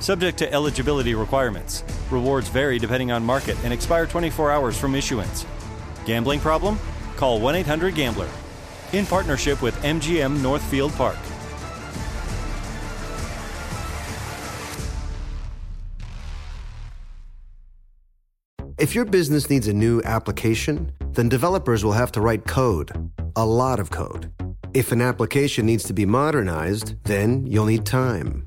Subject to eligibility requirements. Rewards vary depending on market and expire 24 hours from issuance. Gambling problem? Call 1 800 Gambler. In partnership with MGM Northfield Park. If your business needs a new application, then developers will have to write code, a lot of code. If an application needs to be modernized, then you'll need time,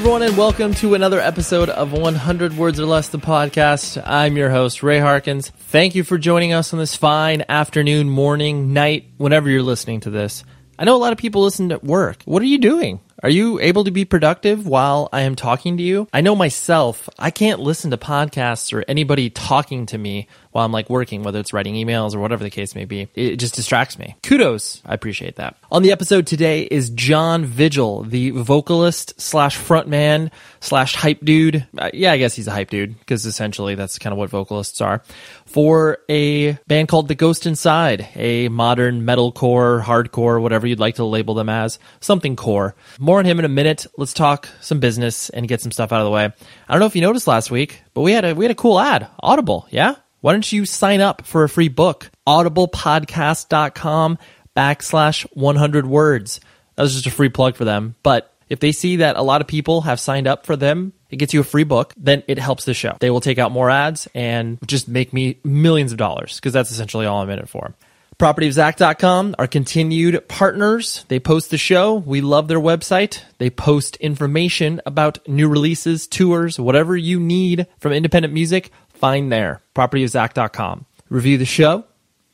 everyone, and welcome to another episode of 100 Words or Less, the podcast. I'm your host, Ray Harkins. Thank you for joining us on this fine afternoon, morning, night, whenever you're listening to this. I know a lot of people listen at work. What are you doing? Are you able to be productive while I am talking to you? I know myself, I can't listen to podcasts or anybody talking to me while I'm like working, whether it's writing emails or whatever the case may be. It just distracts me. Kudos. I appreciate that. On the episode today is John Vigil, the vocalist slash frontman slash hype dude. Uh, yeah, I guess he's a hype dude because essentially that's kind of what vocalists are for a band called The Ghost Inside, a modern metalcore, hardcore, whatever you'd like to label them as, something core. On him in a minute. Let's talk some business and get some stuff out of the way. I don't know if you noticed last week, but we had a we had a cool ad, Audible, yeah? Why don't you sign up for a free book? audiblepodcast.com backslash 100 words. That was just a free plug for them. But if they see that a lot of people have signed up for them, it gets you a free book, then it helps the show. They will take out more ads and just make me millions of dollars because that's essentially all I'm in it for. PropertyofZack.com, our continued partners. They post the show. We love their website. They post information about new releases, tours, whatever you need from independent music, find there. PropertyofZack.com. Review the show.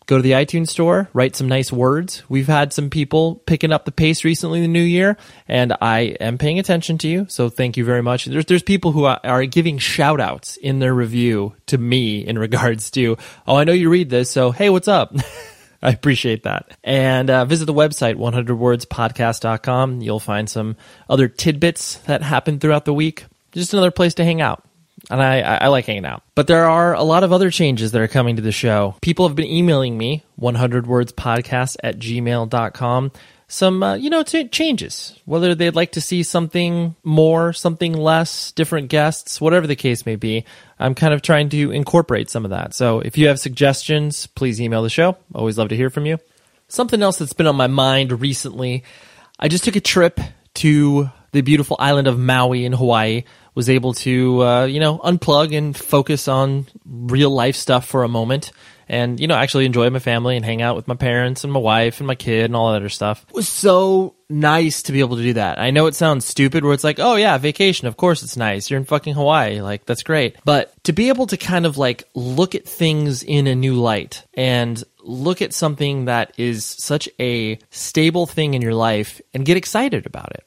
Go to the iTunes store, write some nice words. We've had some people picking up the pace recently in the new year, and I am paying attention to you. So thank you very much. There's there's people who are, are giving shout outs in their review to me in regards to, oh, I know you read this, so hey, what's up? I appreciate that. And uh, visit the website, 100wordspodcast.com. You'll find some other tidbits that happen throughout the week. Just another place to hang out. And I, I, like hanging out. But there are a lot of other changes that are coming to the show. People have been emailing me, 100wordspodcast at gmail.com. Some, uh, you know, t- changes. Whether they'd like to see something more, something less, different guests, whatever the case may be. I'm kind of trying to incorporate some of that. So if you have suggestions, please email the show. Always love to hear from you. Something else that's been on my mind recently. I just took a trip to the beautiful island of Maui in Hawaii, was able to, uh, you know, unplug and focus on real life stuff for a moment and, you know, actually enjoy my family and hang out with my parents and my wife and my kid and all that other stuff. It was so nice to be able to do that. I know it sounds stupid where it's like, oh yeah, vacation. Of course it's nice. You're in fucking Hawaii. Like, that's great. But to be able to kind of like look at things in a new light and look at something that is such a stable thing in your life and get excited about it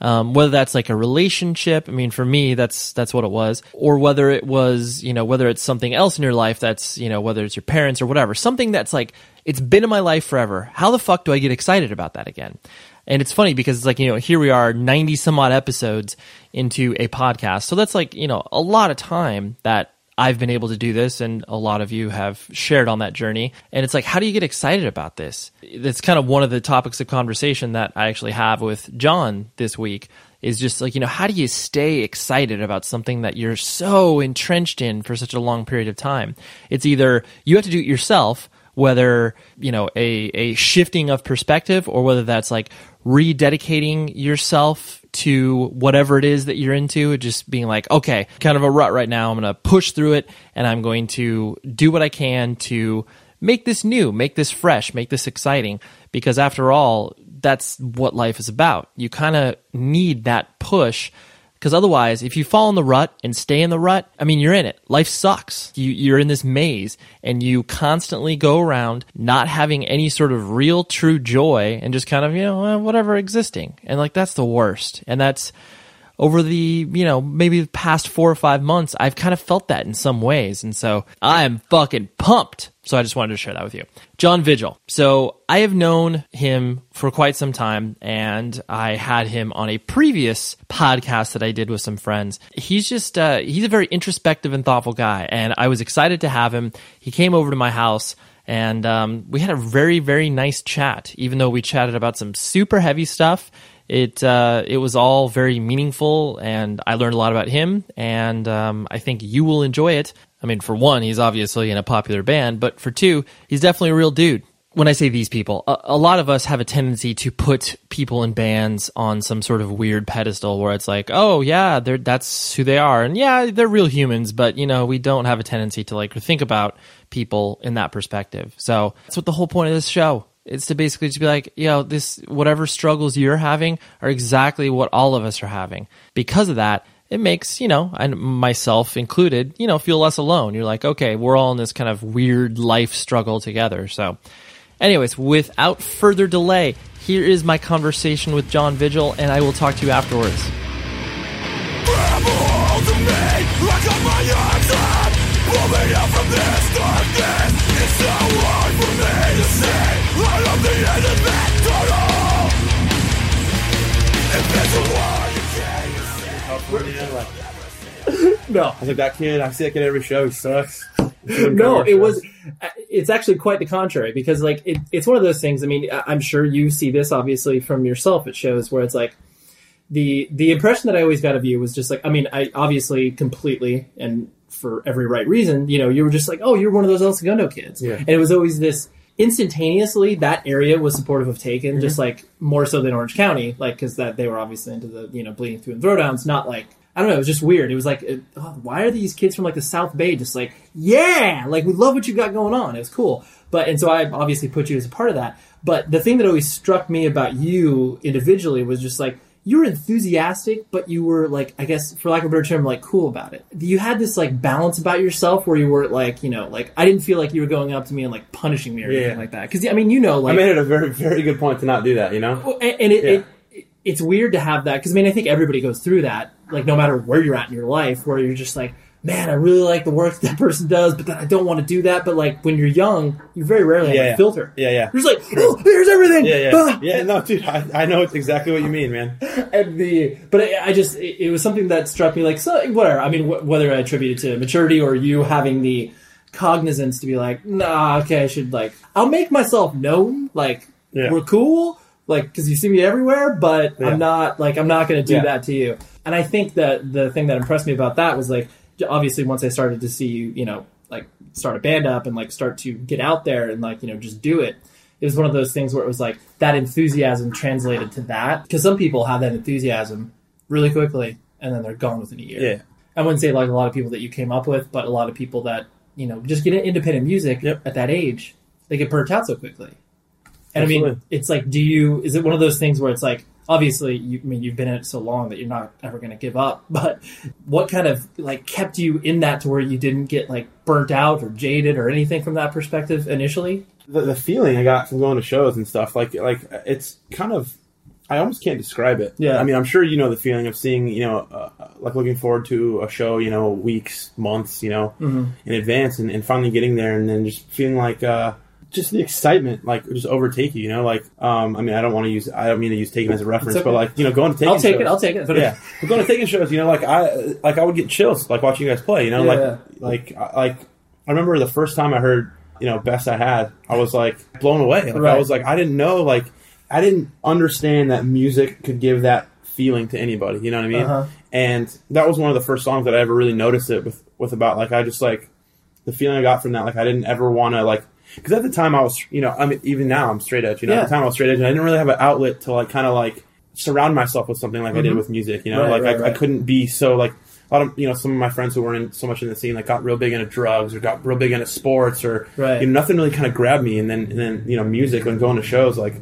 um, whether that's like a relationship. I mean, for me, that's that's what it was, or whether it was, you know, whether it's something else in your life that's, you know, whether it's your parents or whatever, something that's like it's been in my life forever. How the fuck do I get excited about that again? And it's funny because it's like, you know, here we are 90 some odd episodes into a podcast. So that's like, you know, a lot of time that I've been able to do this, and a lot of you have shared on that journey. And it's like, how do you get excited about this? That's kind of one of the topics of conversation that I actually have with John this week. Is just like, you know, how do you stay excited about something that you're so entrenched in for such a long period of time? It's either you have to do it yourself, whether, you know, a, a shifting of perspective or whether that's like rededicating yourself to whatever it is that you're into, just being like, okay, kind of a rut right now. I'm going to push through it and I'm going to do what I can to make this new, make this fresh, make this exciting. Because after all, that's what life is about. You kind of need that push because otherwise, if you fall in the rut and stay in the rut, I mean, you're in it. Life sucks. You, you're in this maze and you constantly go around not having any sort of real, true joy and just kind of, you know, eh, whatever existing. And like, that's the worst. And that's, over the, you know, maybe the past four or five months, I've kind of felt that in some ways. And so I am fucking pumped. So I just wanted to share that with you. John Vigil. So I have known him for quite some time and I had him on a previous podcast that I did with some friends. He's just, uh, he's a very introspective and thoughtful guy. And I was excited to have him. He came over to my house and um, we had a very very nice chat even though we chatted about some super heavy stuff it uh, it was all very meaningful, and I learned a lot about him, and um, I think you will enjoy it. I mean, for one, he's obviously in a popular band, but for two, he's definitely a real dude. When I say these people, a, a lot of us have a tendency to put people in bands on some sort of weird pedestal where it's like, oh yeah, they're that's who they are, and yeah, they're real humans, but you know, we don't have a tendency to like think about people in that perspective. So that's what the whole point of this show it's to basically just be like, you know, this whatever struggles you're having are exactly what all of us are having. Because of that, it makes, you know, and myself included, you know, feel less alone. You're like, okay, we're all in this kind of weird life struggle together. So, anyways, without further delay, here is my conversation with John Vigil, and I will talk to you afterwards. No, I was like, that kid, I see that kid every show. He sucks. no, it was. It's actually quite the contrary because, like, it, it's one of those things. I mean, I'm sure you see this obviously from yourself at shows where it's like the the impression that I always got of you was just like, I mean, I obviously completely and for every right reason, you know, you were just like, oh, you're one of those El Segundo kids, Yeah. and it was always this instantaneously that area was supportive of Taken, just mm-hmm. like more so than Orange County, like because that they were obviously into the you know bleeding through and throwdowns, not like. I don't know. It was just weird. It was like, it, oh, why are these kids from like the South Bay just like, yeah, like we love what you got going on. It was cool. But and so I obviously put you as a part of that. But the thing that always struck me about you individually was just like you were enthusiastic, but you were like, I guess for lack of a better term, like cool about it. You had this like balance about yourself where you were like, you know, like I didn't feel like you were going up to me and like punishing me or anything like that. Because I mean, you know, like I made it a very, very good point to not do that, you know? and, and it, Yeah. it it's weird to have that because I mean I think everybody goes through that like no matter where you're at in your life where you're just like man I really like the work that person does but then I don't want to do that but like when you're young you very rarely have Yeah, a filter Yeah, yeah. you're just like oh, here's everything Yeah, yeah. Ah! Yeah, no, dude, I, I know exactly what you mean, man. and the but I, I just it, it was something that struck me like so whatever I mean wh- whether I attribute it to maturity or you having the cognizance to be like nah okay I should like I'll make myself known like Yeah. we're cool like because you see me everywhere but Yeah. I'm not like I'm not going to do Yeah. that to you and I think that the thing that impressed me about that was like obviously once I started to see you you know like start a band up and like start to get out there and like you know just do it it was one of those things where it was like that enthusiasm translated to that because some people have that enthusiasm really quickly, and then they're gone within a year. Yeah. I wouldn't say like a lot of people that you came up with, but a lot of people that you know just get into independent music Yep. at that age, they get burnt out so quickly. And I mean, it's like, do you? Is it one of those things where it's like, obviously, you I mean you've been in it so long that you're not ever going to give up, but what kind of like kept you in that to where you didn't get like burnt out or jaded or anything from that perspective initially? the, the feeling I got from going to shows and stuff, like like it's kind of, I almost can't describe it. Yeah. I mean, I'm sure you know the feeling of seeing, you know, uh, like looking forward to a show, you know, weeks, months, you know, Mm-hmm. in advance, and, and finally getting there, and then just feeling like. uh just the excitement, like just overtake you, you know. Like, um, I mean, I don't want to use, I don't mean to use Taken as a reference, okay. but like, you know, going to Taken. I'll take shows, it. I'll take it. But yeah, but going to Taken shows, you know, like I, like I would get chills, like watching you guys play, you know, Yeah. like, like, I- like I remember the first time I heard, you know, best I had, I was like blown away. Like Right. I was like, I didn't know, like, I didn't understand that music could give that feeling to anybody. You know what I mean? Uh-huh. And that was one of the first songs that I ever really noticed it with, with about like I just like the feeling I got from that. Like I didn't ever want to like because at the time I was, you know, I mean, even now I'm straight edge. You know, Yeah. at the time I was straight edge, and I didn't really have an outlet to like kind of like surround myself with something like I did with music. You know, Mm-hmm. Right, like right, I, right. I couldn't be so like a lot of you know some of my friends who weren't in, so much in the scene like got real big into drugs or got real big into sports or Right. you know nothing really kind of grabbed me. And then and then you know music and going to shows like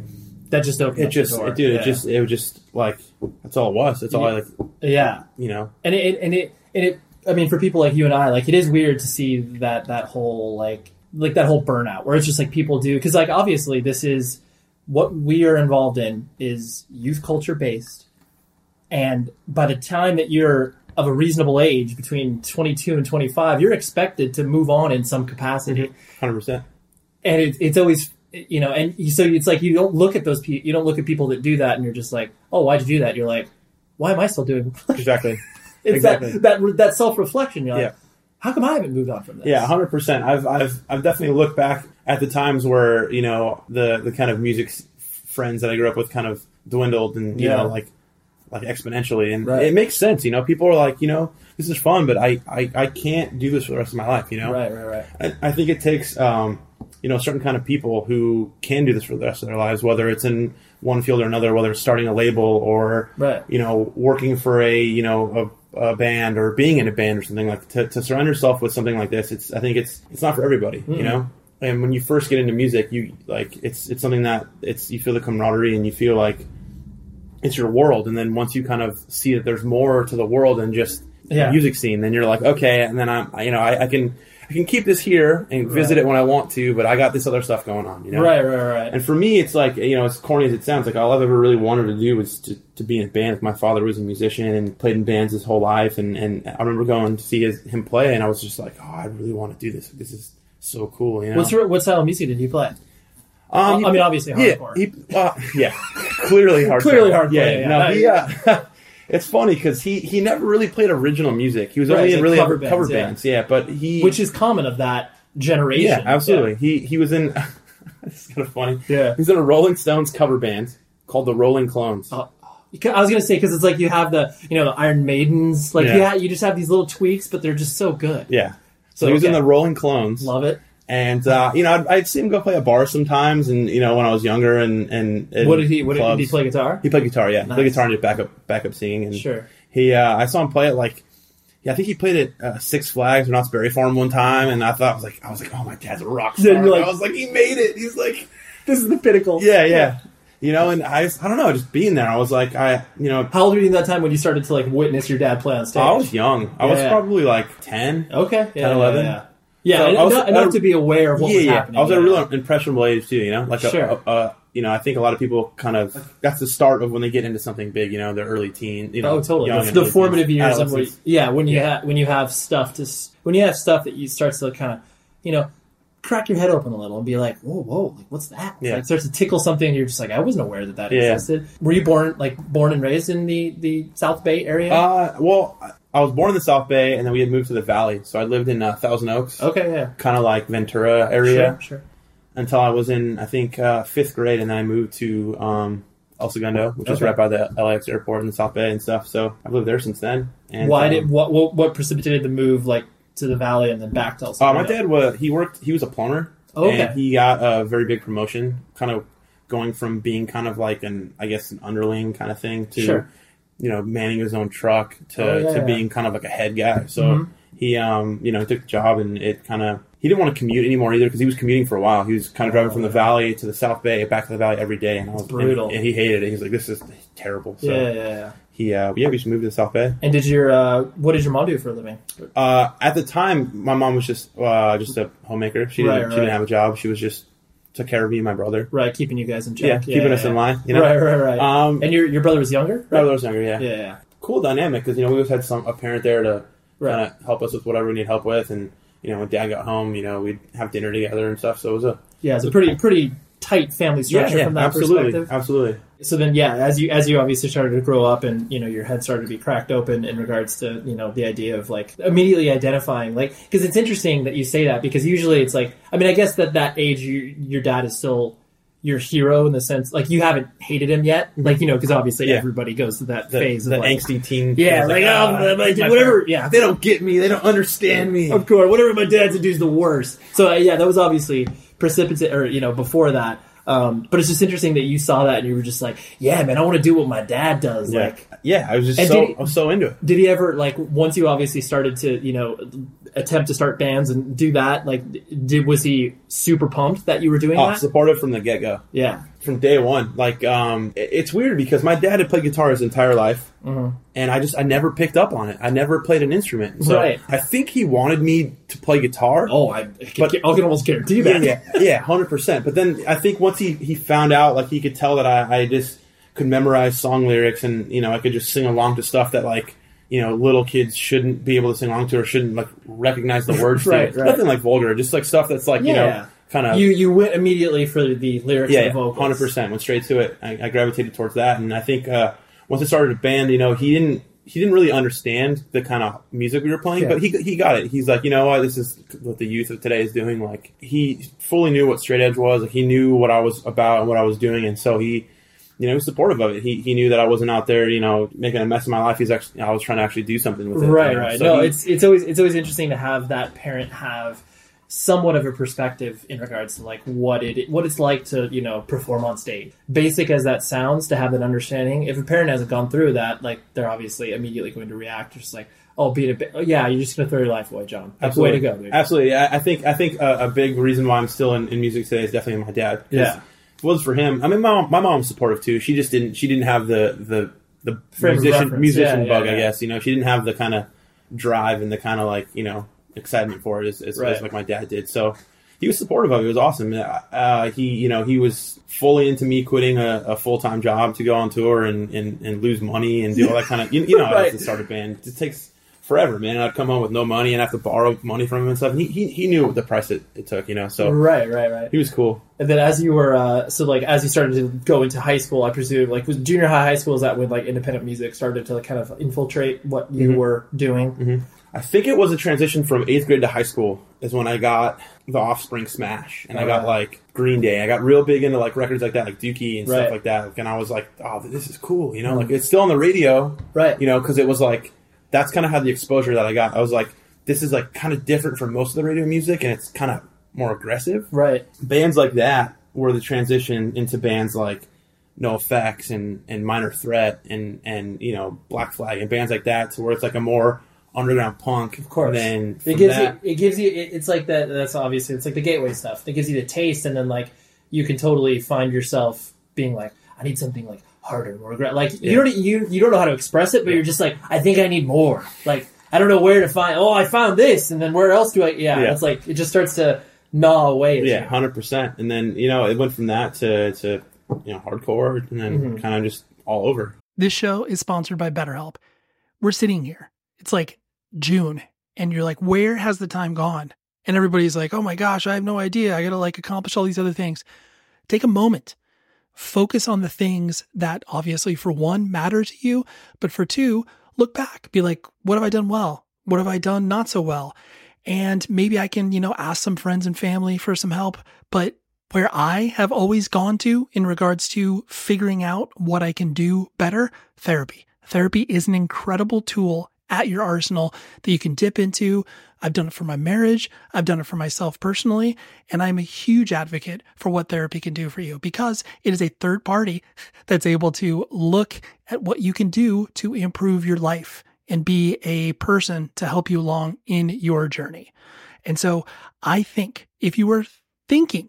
that just opened it just the door. it, dude Yeah. it just it was just like that's all it was. That's all I like yeah. you know. and it and it and it i mean for people like you and i like it is weird to see that that whole like like that whole burnout where it's just like people do because like obviously this is what we are involved in is youth culture based and by the time that you're of a reasonable age between 22 and 25 you're expected to move on in some capacity mm-hmm. Hundred percent. and it, it's always you know and so it's like you don't look at those people you don't look at people that do that and you're just like oh why'd you do that you're like why am i still doing Exactly. it's Exactly. that that that self reflection. You're like, Yeah. How come I haven't moved on from this? Yeah, hundred percent. I've I've I've definitely looked back at the times where you know the the kind of music friends that I grew up with kind of dwindled and you Yeah. know like like exponentially, and Right. it makes sense. You know, people are like, you know, this is fun, but I I, I can't do this for the rest of my life. You know, Right, right, right. I, I think it takes um, you know certain kind of people who can do this for the rest of their lives, whether it's in one field or another, whether it's starting a label or Right. you know working for a you know a, band or being in a band or something like to, to surround yourself with something like this. It's I think it's it's not for everybody, you know. And when you first get into music, you like it's it's something that it's you feel the camaraderie and you feel like it's your world. And then once you kind of see that there's more to the world than just Yeah. the music scene, then you're like, okay. And then I'm, you know, I, I can, I can keep this here and visit Right. it when I want to, but I got this other stuff going on, you know? Right, right, right. And for me, it's like, you know, as corny as it sounds, like all I've ever really wanted to do was to, to be in a band. My father was a musician and played in bands his whole life. And, and I remember going to see his, him play and I was just like, oh, I really want to do this. This is so cool, you know? What's what style of music did you play? Um, I mean, obviously yeah, hardcore. he, uh, yeah, clearly hardcore. Clearly hardcore, Yeah, yeah, no, he, uh, it's funny because he he never really played original music. He was Right, only in like really cover bands, bands, yeah. yeah. But he, Which is common of that generation. yeah, absolutely. He he was in. it's kind of funny. Yeah. he's in a Rolling Stones cover band called the Rolling Clones. Oh, I was gonna say because it's like you have the you know the Iron Maidens like Yeah. yeah you just have these little tweaks but they're just so good. Yeah, so he was in Okay. the Rolling Clones. Love it. And uh, you know, I'd, I'd see him go play a bar sometimes, and you know, when I was younger, and and, and What did he? What did, did he play guitar? He played guitar, yeah. Nice. played guitar and did backup backup singing. And Sure. He, uh, I saw him play it like, yeah, I think he played at uh, Six Flags or Knott's Berry Farm one time, and I thought I was like, I was like, oh, my dad's a rock star. Like- I was like, he made it. He's like, This is the pinnacle. yeah, yeah. You know, and I, I don't know, just being there, I was like, I, you know, How old were you that time when you started to like witness your dad play on stage? I was young. I was Yeah. probably like ten. okay. Yeah, 10, 11. Yeah, yeah. Yeah, So and I was- enough, to be aware of what yeah, was yeah. happening. I was at a real impressionable age too. You know, like Sure. a, a, a, you know, I think a lot of people kind of that's the start of when they get into something big. You know, their early teen. You know, Oh, totally. young The, the formative years, when, yeah, when you Yeah. have when you have stuff to when you have stuff that you starts to kind of, you know, crack your head open a little and be like, whoa, whoa, like what's that? Yeah. Like starts to tickle something, and you're just like, I wasn't aware that that Yeah. existed. Were you born like born and raised in the the South Bay area? Uh, well, I- was born in the South Bay, and then we had moved to the Valley. So I lived in uh, Thousand Oaks, okay, yeah, kind of like Ventura area, sure, sure. until I was in I think uh, fifth grade, and then I moved to um, El Segundo, which is right by the LAX airport in the South Bay and stuff. So I've lived there since then. And, Why um, did what, what what precipitated the move like to the valley and then back to El Uh, my dad was he worked he was a plumber. Oh, okay. And he got a very big promotion, kind of going from being kind of like an I guess an underling kind of thing to Sure. you know, manning his own truck to, Oh, yeah, to yeah. being kind of like a head guy. So Mhm. he, um, you know, took the job and it kind of, he didn't want to commute anymore either because he was commuting for a while. He was kind of driving from the valley to the South Bay, back to the valley every day. And I was Brutal. And, and he hated it. He's like, this is terrible. So yeah, yeah, yeah. He, uh, yeah, we just moved to the South Bay. And did your uh, what did your mom do for a living? Uh, at the time, my mom was just, uh, just a homemaker. She didn't, Right, she right. didn't have a job. She was just took care of me and my brother. Right, keeping you guys in check. Yeah, check. keeping us in line. You know? Right, right, right. Um, and your your brother was younger. my Right? brother was younger. Yeah. Yeah, yeah. Cool dynamic because you know we always had some a parent there to Right. kind of help us with whatever we need help with, and you know when Dad got home, you know we'd have dinner together and stuff. So it was a Yeah, it's a pretty pretty tight family structure from that absolutely, perspective. absolutely. So then, yeah, as you as you obviously started to grow up, and you know your head started to be cracked open in regards to you know the idea of like immediately identifying, like because it's interesting that you say that because usually it's like I mean I guess that that age you, your dad is still your hero in the sense like you haven't hated him yet, like you know because obviously Mm-hmm. Yeah. everybody goes to that The, phase the of like, angsty teen. yeah, like, "Ah, oh, my, my whatever, yeah, They don't get me. They don't understand me. Of course, whatever my dad to do is the worst. So uh, yeah, that was obviously precipitate, or you know, before that. Um, but it's just interesting that you saw that and you were just like, yeah, man, I want to do what my dad does. Yeah, Like, yeah. I was just so he- I was so into it. did he ever like once you obviously started to you know attempt to start bands and do that? Like, did was he super pumped that you were doing Oh, that? supportive from the get go. Yeah, from day one. Like, um, it's weird because my dad had played guitar his entire life, and I just I never picked up on it. I never played an instrument. So Right. I think he wanted me to play guitar. Oh, I, I, But- can, I can almost guarantee yeah, that. yeah, yeah, hundred percent. But then I think once he he found out, like he could tell that I, I just could memorize song lyrics, and you know I could just sing along to stuff that like. You know, little kids shouldn't be able to sing along to, or shouldn't like recognize the words. to. Right, right. Nothing like vulgar, just like stuff that's like you know, kind of You you went immediately for the lyrics yeah, and the vocals. hundred percent. Went straight to it. I, I gravitated towards that, and I think uh, once I started a band, you know, he didn't he didn't really understand the kind of music we were playing, Yeah. but he he got it. He's like, you know what, this is what the youth of today is doing. Like he fully knew what straight edge was. Like he knew what I was about and what I was doing, and so he. You know, he was supportive of it. He, he knew that I wasn't out there, you know, making a mess of my life. He's actually, I was trying to actually do something with it. right you know? right So no he- it's it's always it's always interesting to have that parent have somewhat of a perspective in regards to like what it what it's like to you know perform on stage basic as that sounds to have that understanding if a parent hasn't gone through that like they're obviously immediately going to react just like oh beat a bit oh, yeah you're just gonna throw your life away john like, way to go dude Absolutely. I, I think I think a, a big reason why I'm still in, in music today is definitely my dad. Yeah. It was for him. I mean, my mom, my mom was supportive too. She just didn't. She didn't have the the the Frame musician musician Yeah, yeah, bug. I guess you know she didn't have the kind of drive and the kind of like you know excitement for it as, as, Right. as like my dad did. So. He was supportive of it. It was awesome. Uh, he, you know, he was fully into me quitting a, a full time job to go on tour and, and, and lose money and do all that kind of. You, you know, how it is Right. to start a band. It takes forever, man. I'd come home with no money and have to borrow money from him and stuff. And he, he, he knew the price it, it took, you know. So right right right he was cool. and then as you were uh so like as you started to go into high school i presume like was junior high high school is that when like independent music started to like, kind of infiltrate what you Mm-hmm. were doing I think it was a transition from eighth grade to high school is when I got the Offspring Smash, and I got Oh, like Green Day. I got real big into like records like that, like Dookie and Right. stuff like that. And I was like, oh, this is cool, you know. Mm-hmm. Like it's still on the radio, Right. You know, because it was like that's kind of how the exposure that I got. I was like, this is like kind of different from most of the radio music, and it's kind of more aggressive. right bands like that were the transition into bands like NOFX and, and Minor Threat and, and you know Black Flag and bands like that to where it's like a more underground punk. Of course. Then it gives that, you it gives you it, it's like that that's obviously it's like the gateway stuff it gives you the taste and then like you can totally find yourself being like i need something like harder more aggra-" like you don't you you don't know how to express it but you're just like i think i need more like i don't know where to find oh i found this and then where else do i yeah, Yeah. it's like it just starts to gnaw away at yeah, hundred percent. And then you know it went from that to to you know hardcore and then Mm-hmm. kind of just all over. This show is sponsored by BetterHelp. We're sitting here. It's like June, and you're like, where has the time gone? And everybody's like, oh my gosh, I have no idea. I got to like accomplish all these other things. Take a moment. Focus on the things that obviously, for one, matter to you, but for two, look back. Be like, what have I done well? What have I done not so well? And maybe I can, you know, ask some friends and family for some help. But where I have always gone to in regards to figuring out what I can do better, therapy. Therapy is an incredible tool at your arsenal that you can dip into. I've done it for my marriage. I've done it for myself personally. And I'm a huge advocate for what therapy can do for you because it is a third party that's able to look at what you can do to improve your life and be a person to help you along in your journey. And so I think if you were thinking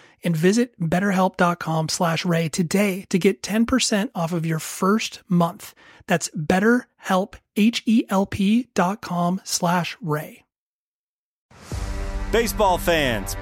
and visit betterhelp.com slash ray today to get 10% off of your first month. That's betterhelp, H-E-L-P dot com slash ray. Baseball fans,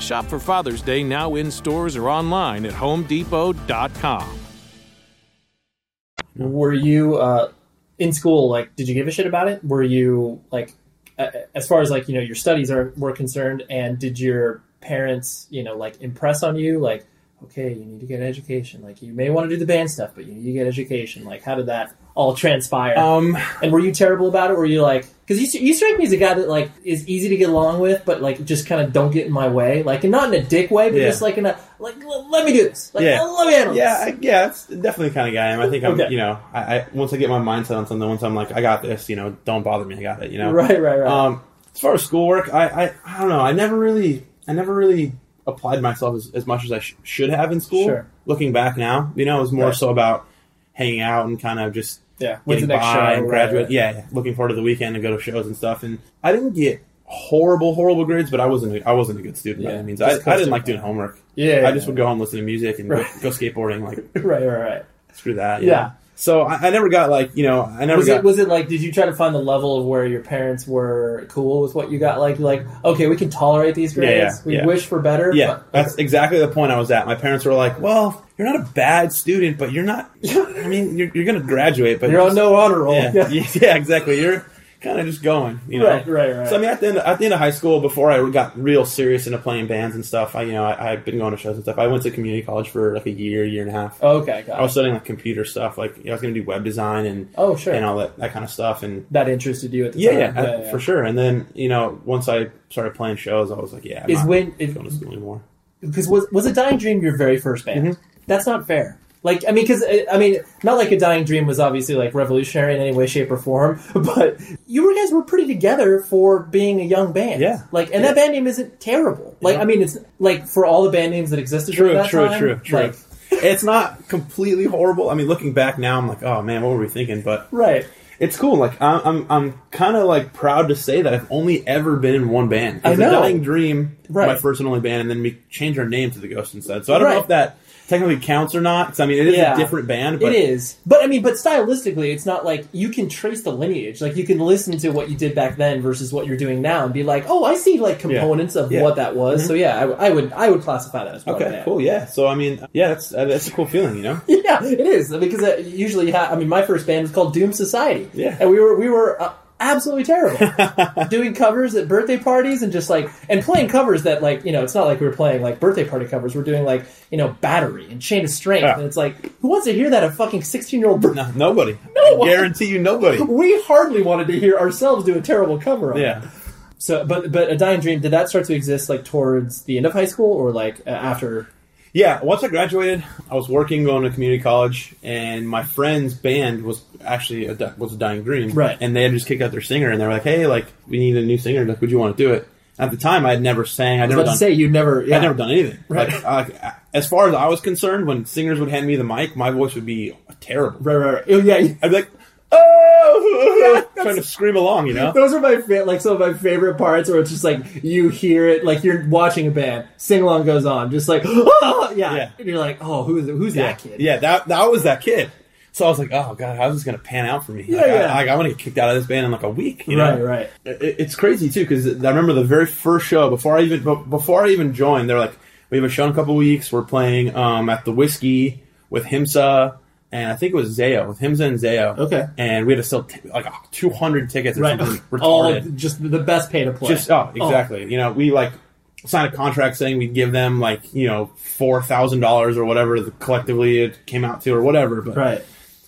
Shop for Father's Day now in stores or online at homedepot.com. Were you uh, in school? Like, did you give a shit about it? Were you like, as far as like you know your studies are were concerned, and did your parents you know like impress on you like, okay, you need to get an education. Like, you may want to do the band stuff, but you need to get education. Like, how did that all transpire? Um, and were you terrible about it? Were you like, because you you strike me as a guy that like is easy to get along with, but like just kind of don't get in my way, like and not in a dick way, but Yeah. just like in a like let me do this, like yeah, let me handle yeah, this. I, yeah. That's definitely the kind of guy I am. I think I'm, Okay. you know, I, I once I get my mindset on something, once I'm like, I got this, you know, don't bother me, I got it, you know. Right, right, right. Um, as far as schoolwork, I, I, I don't know. I never really, I never really applied myself as, as much as I sh- should have in school. Sure. Looking back now, you know, it was more Right. so about hanging out and kind of just Yeah, getting the next by show? and graduate. right. Yeah, yeah, looking forward to the weekend and go to shows and stuff. And I didn't get horrible, horrible grades, but I wasn't, a, I wasn't a good student by Yeah, any means. I, I didn't like doing homework. Yeah, I just would go home, listen to music, and Right. go, go skateboarding. Like right, right, right. screw that. Yeah. So I, I never got like you know I never Was got it was it like? Did you try to find the level of where your parents were cool with what you got? Like, like okay, we can tolerate these grades. yeah, we yeah. wish for better. Yeah, but, that's exactly the point I was at. My parents were like, "Well, you're not a bad student, but you're not. I mean, you're, you're going to graduate, but you're on just- no honor roll. Yeah, yeah, exactly. You're kind of just going, you know. Right, right, right. So I mean, at the end, at the end of high school, before I got real serious into playing bands and stuff, I you know I, I'd been going to shows and stuff. I went to community college for like a year, year and a half. Okay, got I was studying like computer stuff, like you know, I was going to do web design and Oh, sure. and all that that kind of stuff, and That interested you at the yeah, time. yeah, I- for sure. And then you know, once I started playing shows, I was like, yeah, I'm Is not when going to school anymore. because was was a dying dream your very first band? Mm-hmm. That's not fair. Like I mean, because uh, I mean, not like a dying dream was obviously like revolutionary in any way, shape, or form, but you guys were pretty together for being a young band. Yeah. like, and that band name isn't terrible. Like, Yeah. I mean, it's like for all the band names that existed True, that true, time, true, true. like, it's not completely horrible. I mean, looking back now, I'm like, oh man, what were we thinking? But right. it's cool. Like I'm, I'm, I'm kind of like proud to say that I've only ever been in one band. I know. The Dying Dream, Right. my first and only band, and then we changed our name to the Ghost Inside. So I don't know if that technically counts or not. 'cause, I mean, it is Yeah. a different band, but it is, but I mean, but stylistically, it's not like you can trace the lineage. Like you can listen to what you did back then versus what you're doing now, and be like, oh, I see like components of Yeah. what that was. So yeah, I, I would I would classify that as part Okay, cool. Yeah. So I mean, yeah, that's uh, that's a cool feeling, you know. Yeah, it is because uh, usually, ha- I mean, my first band was called Doom Society. Yeah. and we were we were uh, absolutely terrible doing covers at birthday parties and just like and playing covers that like you know it's not like we were playing like birthday party covers. We're doing like you know Battery and Chain of Strength, Yeah. and it's like who wants to hear that at fucking sixteen year old? No, nobody. No. I guarantee you, nobody. We hardly wanted to hear ourselves do a terrible cover. On Yeah. it. So, but but a dying dream did that start to exist like towards the end of high school or like uh, after? Yeah, once I graduated, I was working, going to community college, and my friend's band was actually a, was a dying dream, Right. And they had just kicked out their singer, and they were like, "Hey, like we need a new singer. Like, would you want to do it?" At the time, I had never sang. I'd I never done. say you never. Yeah. I'd never done anything. Right. Like, as far as I was concerned, when singers would hand me the mic, my voice would be terrible. Right, right, right. Oh, yeah, I'd be like, "Oh!" trying to scream along, you know. Those are my fa- like some of my favorite parts, where it's just like you hear it, like you're watching a band, sing along goes on, just like yeah, Yeah. and you're like, oh, who's who's yeah, that kid? Yeah, that that was that kid. So I was like, oh god, how's this gonna pan out for me? Yeah, like, yeah. I, like, I want to get kicked out of this band in like a week. You know? right, right. It- it's crazy too because I remember the very first show before I even before I even joined. They're like, we have a show in a couple weeks. We're playing um, at the Whisky with Himsa and I think it was Zao with Himsa and Zao. Okay. and we had to sell t- like two hundred tickets or Right. something All just the best pay to play. Just oh, exactly. You know, we like signed a contract saying we'd give them like you know four thousand dollars or whatever the, collectively it came out to or whatever. But Right.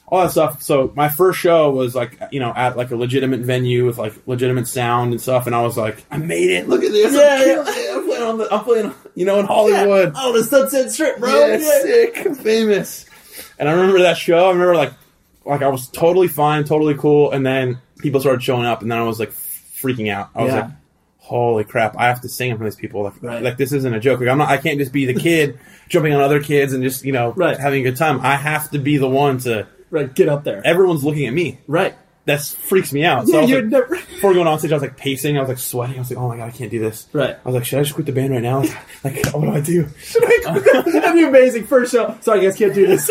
all that stuff. So my first show was like you know at like a legitimate venue with like legitimate sound and stuff, and I was like, I made it. Look at this. Yeah, I'm, it. I'm playing on the. I'm playing you know in Hollywood. Oh, the Sunset Strip, bro. Yeah, sick, I'm famous. And I remember that show. I remember like like I was totally fine, totally cool, and then people started showing up, and then I was like freaking out. I was Yeah. like, holy crap! I have to sing in front of these people. Like, Right. like this isn't a joke. Like I'm not. I can't just be the kid jumping on other kids and just you know Right. having a good time. I have to be the one to. Right, get up there. Everyone's looking at me. Right. That freaks me out. So Yeah, I like, never. before going on stage, I was like pacing. I was like sweating. I was like, oh my god, I can't do this. Right. I was like, should I just quit the band right now? Like, what do I do? That'd be amazing. First show. Sorry, I guys can't do this.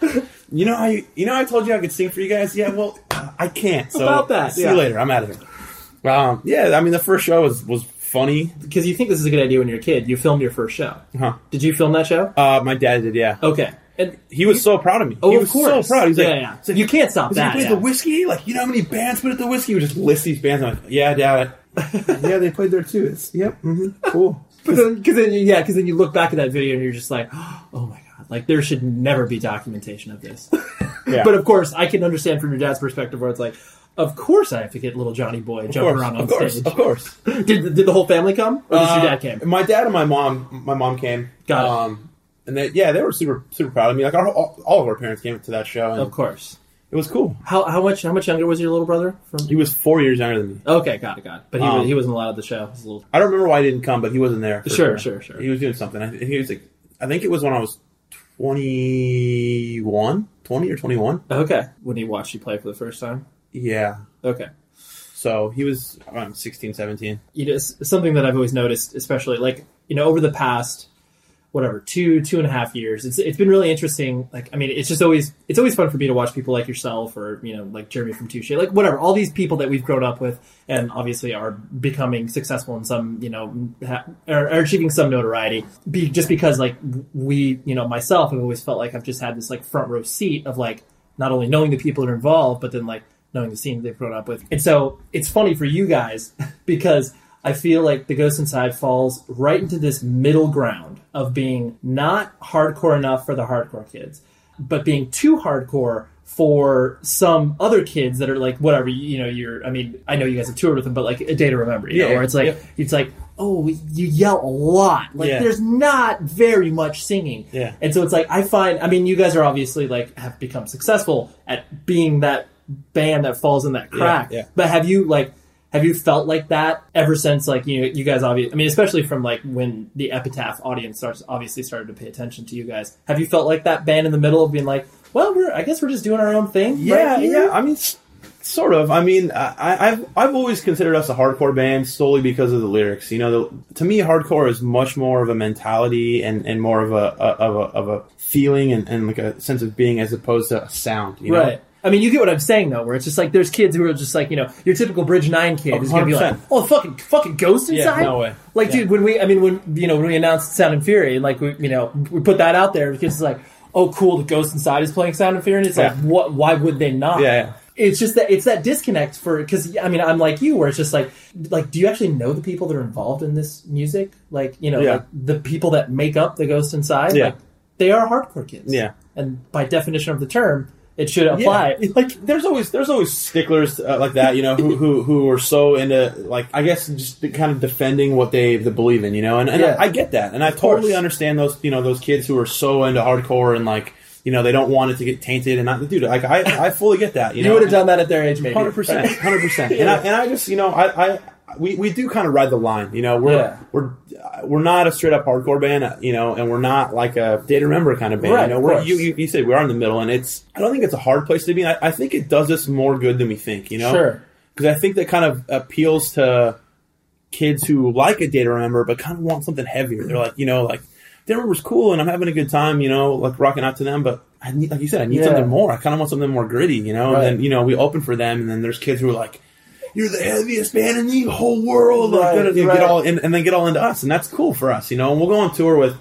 You know you, you know I told you I could sing for you guys. Yeah, well, I can't. So About that, See yeah. you later. I'm out of here. Um, yeah, I mean the first show was was funny. Because you think this is a good idea when you're a kid. You filmed your first show. Huh. Did you film that show? Uh, my dad did. Yeah. Okay. And He was so proud of me. oh, he of course. so proud. He's like, yeah, yeah. he's like, you can't stop He's like, that. played yeah. the whiskey. Like, you know how many bands put at the whiskey? He would just list these bands. I'm like, yeah, dad. yeah, they played there too. It's yep, hmm cool. Because then, 'cause then yeah, because then you look back at that video and you're just like, oh my god, like there should never be documentation of this. Yeah. But of course, I can understand from your dad's perspective where it's like, of course I have to get little Johnny Boy of jumping course, around on of course, stage. of course. Did did the whole family come, or just Uh, your dad came? My dad and my mom, my mom came. Got it. Um, and they, yeah, they were super, super proud of me. Like our, all, all of our parents came to that show, and Of course. it was cool. How how much how much younger was your little brother? From He was four years younger than me. okay, got it, got it. But he Um, was, he wasn't allowed at the show. He was a little I don't remember why he didn't come, but he wasn't there. for Sure, sure, sure. He was doing something. I, he was like, I think it was when I was 21, 20 or 21. okay when he watched you play for the first time. Yeah. Okay. So he was around 16, 17. you know, something that I've always noticed, especially like you know over the past whatever two two and a half years. It's it's been really interesting. Like I mean, it's just always it's always fun for me to watch people like yourself or you know like Jeremy from Touche, like whatever. All these people that we've grown up with and obviously are becoming successful in some you know ha- are, are achieving some notoriety. Be, just because like we you know myself have always felt like I've just had this like front row seat of like not only knowing the people that are involved, but then like knowing the scene they've grown up with. And so it's funny for you guys because I feel like The Ghost Inside falls right into this middle ground of being not hardcore enough for the hardcore kids, but being too hardcore for some other kids that are like whatever you know you're i mean i know you guys have toured with them but like a day to remember you know Yeah, where it's like yeah. it's like oh you yell a lot like Yeah. there's not very much singing Yeah. and so it's like I find I mean you guys are obviously like have become successful at being that band that falls in that crack. yeah. But have you like Have you felt like that ever since like you you guys obviously I mean especially from like when the Epitaph audience starts obviously started to pay attention to you guys. Have you felt like that band in the middle of being like, well, we're I guess we're just doing our own thing. Yeah, right yeah. I mean, sort of. I mean, I, I've I've always considered us a hardcore band solely because of the lyrics. You know, the, to me, hardcore is much more of a mentality and, and more of a, a of a of a feeling and, and like a sense of being as opposed to a sound. You know? Right. I mean, you get what I'm saying though, where it's just like there's kids who are just like you know your typical Bridge Nine kid who's gonna be like, 100%. oh fucking fucking Ghost Yeah, inside. no way. Like, Yeah. dude, when we I mean when you know when we announced Sound and Fury, like we you know we put that out there, the kids is like, oh cool, the Ghost inside is playing Sound and Fury, and it's like, Yeah. what? Why would they not? Yeah, yeah. It's just that it's that disconnect for because I mean I'm like you where it's just like like do you actually know the people that are involved in this music like you know Yeah. like the people that make up the Ghost inside Yeah. like they are hardcore kids Yeah. and by definition of the term it should apply Yeah. Like there's always there's always sticklers uh, like that, you know, who, who who are so into like I guess just kind of defending what they, they believe in, you know, and, and Yeah. I, I get that, and I course. totally understand those you know those kids who are so into hardcore and like you know they don't want it to get tainted and not dude like I I fully get that, you, You would have done that at their age, maybe. hundred percent, hundred percent, and I and I just you know I. I we, we do kind of ride the line, you know. We're Yeah. we're we're not a straight up hardcore band, uh, you know, and we're not like a Day to Remember kind of band. Right, you know, we're, you, you you said we are in the middle, and it's I don't think it's a hard place to be. I, I think it does us more good than we think. You know, Sure. because I think that kind of appeals to kids who like a day to remember, but kind of want something heavier. They're like, you know, like day to remember's cool, and I'm having a good time, you know, like rocking out to them, but. I need, like you said, I need Yeah. something more. I kind of want something more gritty, you know. Right. And then you know, we open for them, and then there's kids who are like, "You're the heaviest band in the whole world," like, you know, right. get all, and, and then get all into us, and that's cool for us, you know. And we'll go on tour with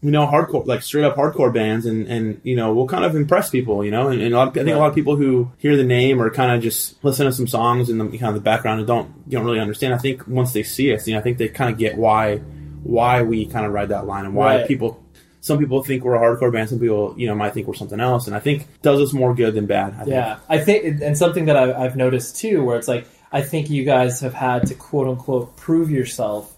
you know, hardcore, like straight up hardcore bands, and, and you know, we'll kind of impress people, you know, and, and a lot of, I think a lot of people who hear the name or kind of just listen to some songs in the kind of the background and don't don't really understand. I think once they see us, you know, I think they kind of get why why we kind of ride that line and why Right. people. Some people think we're a hardcore band. Some people, you know, might think we're something else, and I think does us more good than bad. I think. Yeah, I think, and something that I've noticed too, where it's like I think you guys have had to quote unquote prove yourself.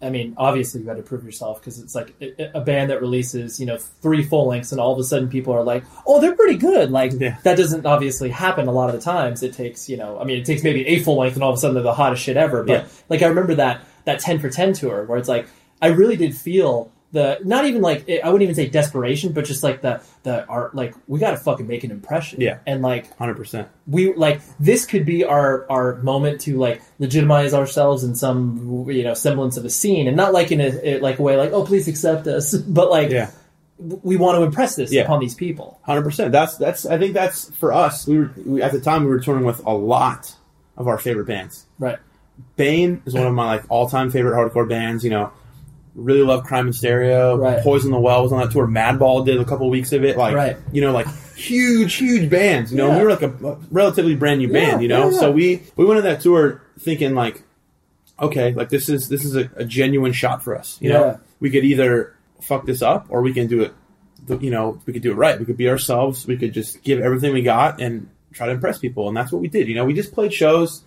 I mean, obviously you had to prove yourself because it's like a, a band that releases, you know, three full lengths, and all of a sudden people are like, "Oh, they're pretty good." Like Yeah. that doesn't obviously happen a lot of the times. It takes, you know, I mean, it takes maybe a full length, and all of a sudden they're the hottest shit ever. But Yeah. like I remember that that ten for ten tour where it's like I really did feel the not even like I wouldn't even say desperation, but just like the the art like we got to fucking make an impression. Yeah. and like hundred percent. we like this could be our our moment to like legitimize ourselves in some you know semblance of a scene, and not like in a like a way like oh please accept us, but like Yeah. we want to impress this Yeah. upon these people. Hundred percent. That's that's. I think that's for us. We were we, at the time we were touring with a lot of our favorite bands. Right. Bane is one of my like all time favorite hardcore bands. You know, really love Crime in Stereo. Right. Poison the Well was on that tour. Madball did a couple weeks of it. Like, Right. you know, like huge, huge bands. You know, Yeah. we were like a, relatively brand new Yeah, band. You know, yeah, yeah. so we we went on that tour thinking like, okay, like this is this is a, a genuine shot for us. You Yeah. know, we could either fuck this up or we can do it. You know, we could do it right. We could be ourselves. We could just give everything we got and try to impress people. And that's what we did. You know, we just played shows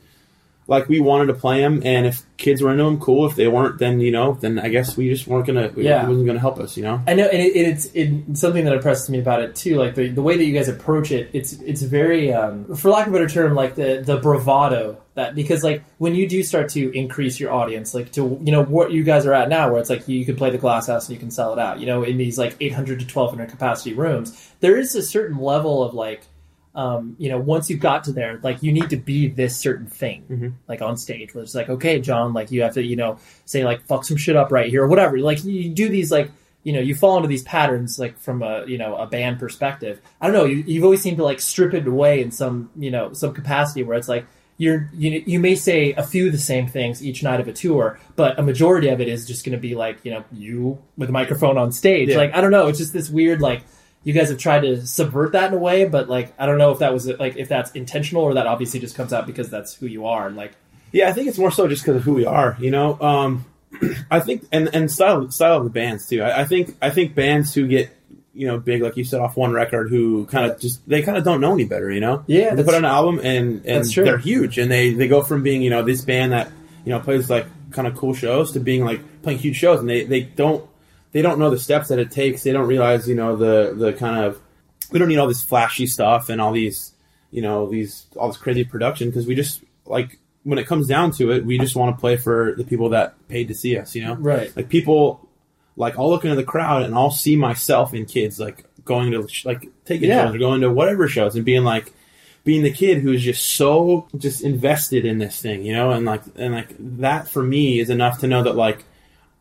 like we wanted to play them, and if kids were into them, cool. If they weren't, then you know, then I guess we just weren't gonna. Yeah. it wasn't gonna help us. You know. I know, and it, it's it, something that impresses me about it too. Like the, the way that you guys approach it, it's it's very, um, for lack of a better term, like the the bravado that because like when you do start to increase your audience, like to you know what you guys are at now, where it's like you can play the glass house and you can sell it out. You know, in these like eight hundred to twelve hundred capacity rooms, there is a certain level of like. Um, you know, once you got to there, like you need to be this certain thing, like on stage, where it's like, okay, John, like you have to, you know, say like fuck some shit up right here or whatever. Like you do these like you know you fall into these patterns like from a you know a band perspective i don't know you, you've always seemed to like strip it away in some you know some capacity where it's like you're you, you may say a few of the same things each night of a tour but a majority of it is just going to be like you know you with a microphone on stage Yeah. like i don't know it's just this weird like you guys have tried to subvert that in a way but like i don't know if that was like if that's intentional or that obviously just comes out because that's who you are and like Yeah, I think it's more so just because of who we are. You know, um, I think and and style style of the bands too. I, I think I think bands who get you know big, like you said, off one record, who kind of just they kind of don't know any better. You know, Yeah, they put out an album and and they're huge, and they they go from being you know this band that you know plays like kind of cool shows to being like playing huge shows, and they they don't they don't know the steps that it takes. They don't realize you know the the kind of we don't need all this flashy stuff and all these you know these all this crazy production because we just like when it comes down to it, we just want to play for the people that paid to see us. You know, Right. Like people, like I'll look into the crowd and I'll see myself in kids like going to like taking Yeah. shows or going to whatever shows and being like being the kid who's just so just invested in this thing, you know, and like and like that for me is enough to know that like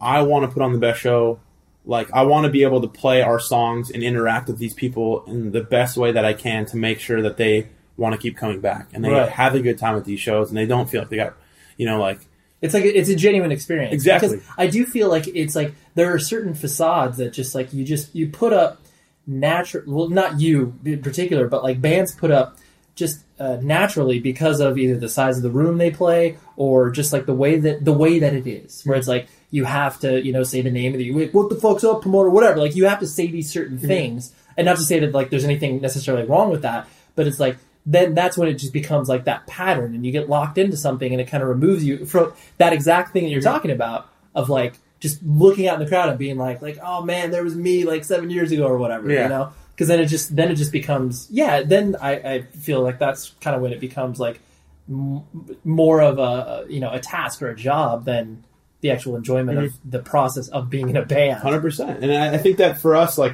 I want to put on the best show. Like I want to be able to play our songs and interact with these people in the best way that I can to make sure that they want to keep coming back and they Right. have a good time at these shows and they don't feel like they got, you know, like It's like it's a genuine experience. Exactly. Because I do feel like it's like there are certain facades that just like you just you put up natural. Well, not you in particular, but like bands put up just uh, naturally because of either the size of the room they play or just like the way that the way that it is. Where it's like you have to you know say the name of the wait, what the fuck's up promoter whatever. Like you have to say these certain mm-hmm. things, and not to say that like there's anything necessarily wrong with that, but it's like then that's when it just becomes like that pattern and you get locked into something and it kind of removes you from that exact thing that you're talking about of like just looking out in the crowd and being like like oh man there was me like seven years ago or whatever Yeah. you know because then it just then it just becomes yeah then I, I feel like that's kind of when it becomes like m- more of a you know a task or a job than the actual enjoyment of mm-hmm. the process of being in a band Hundred percent, and I, I think that for us, like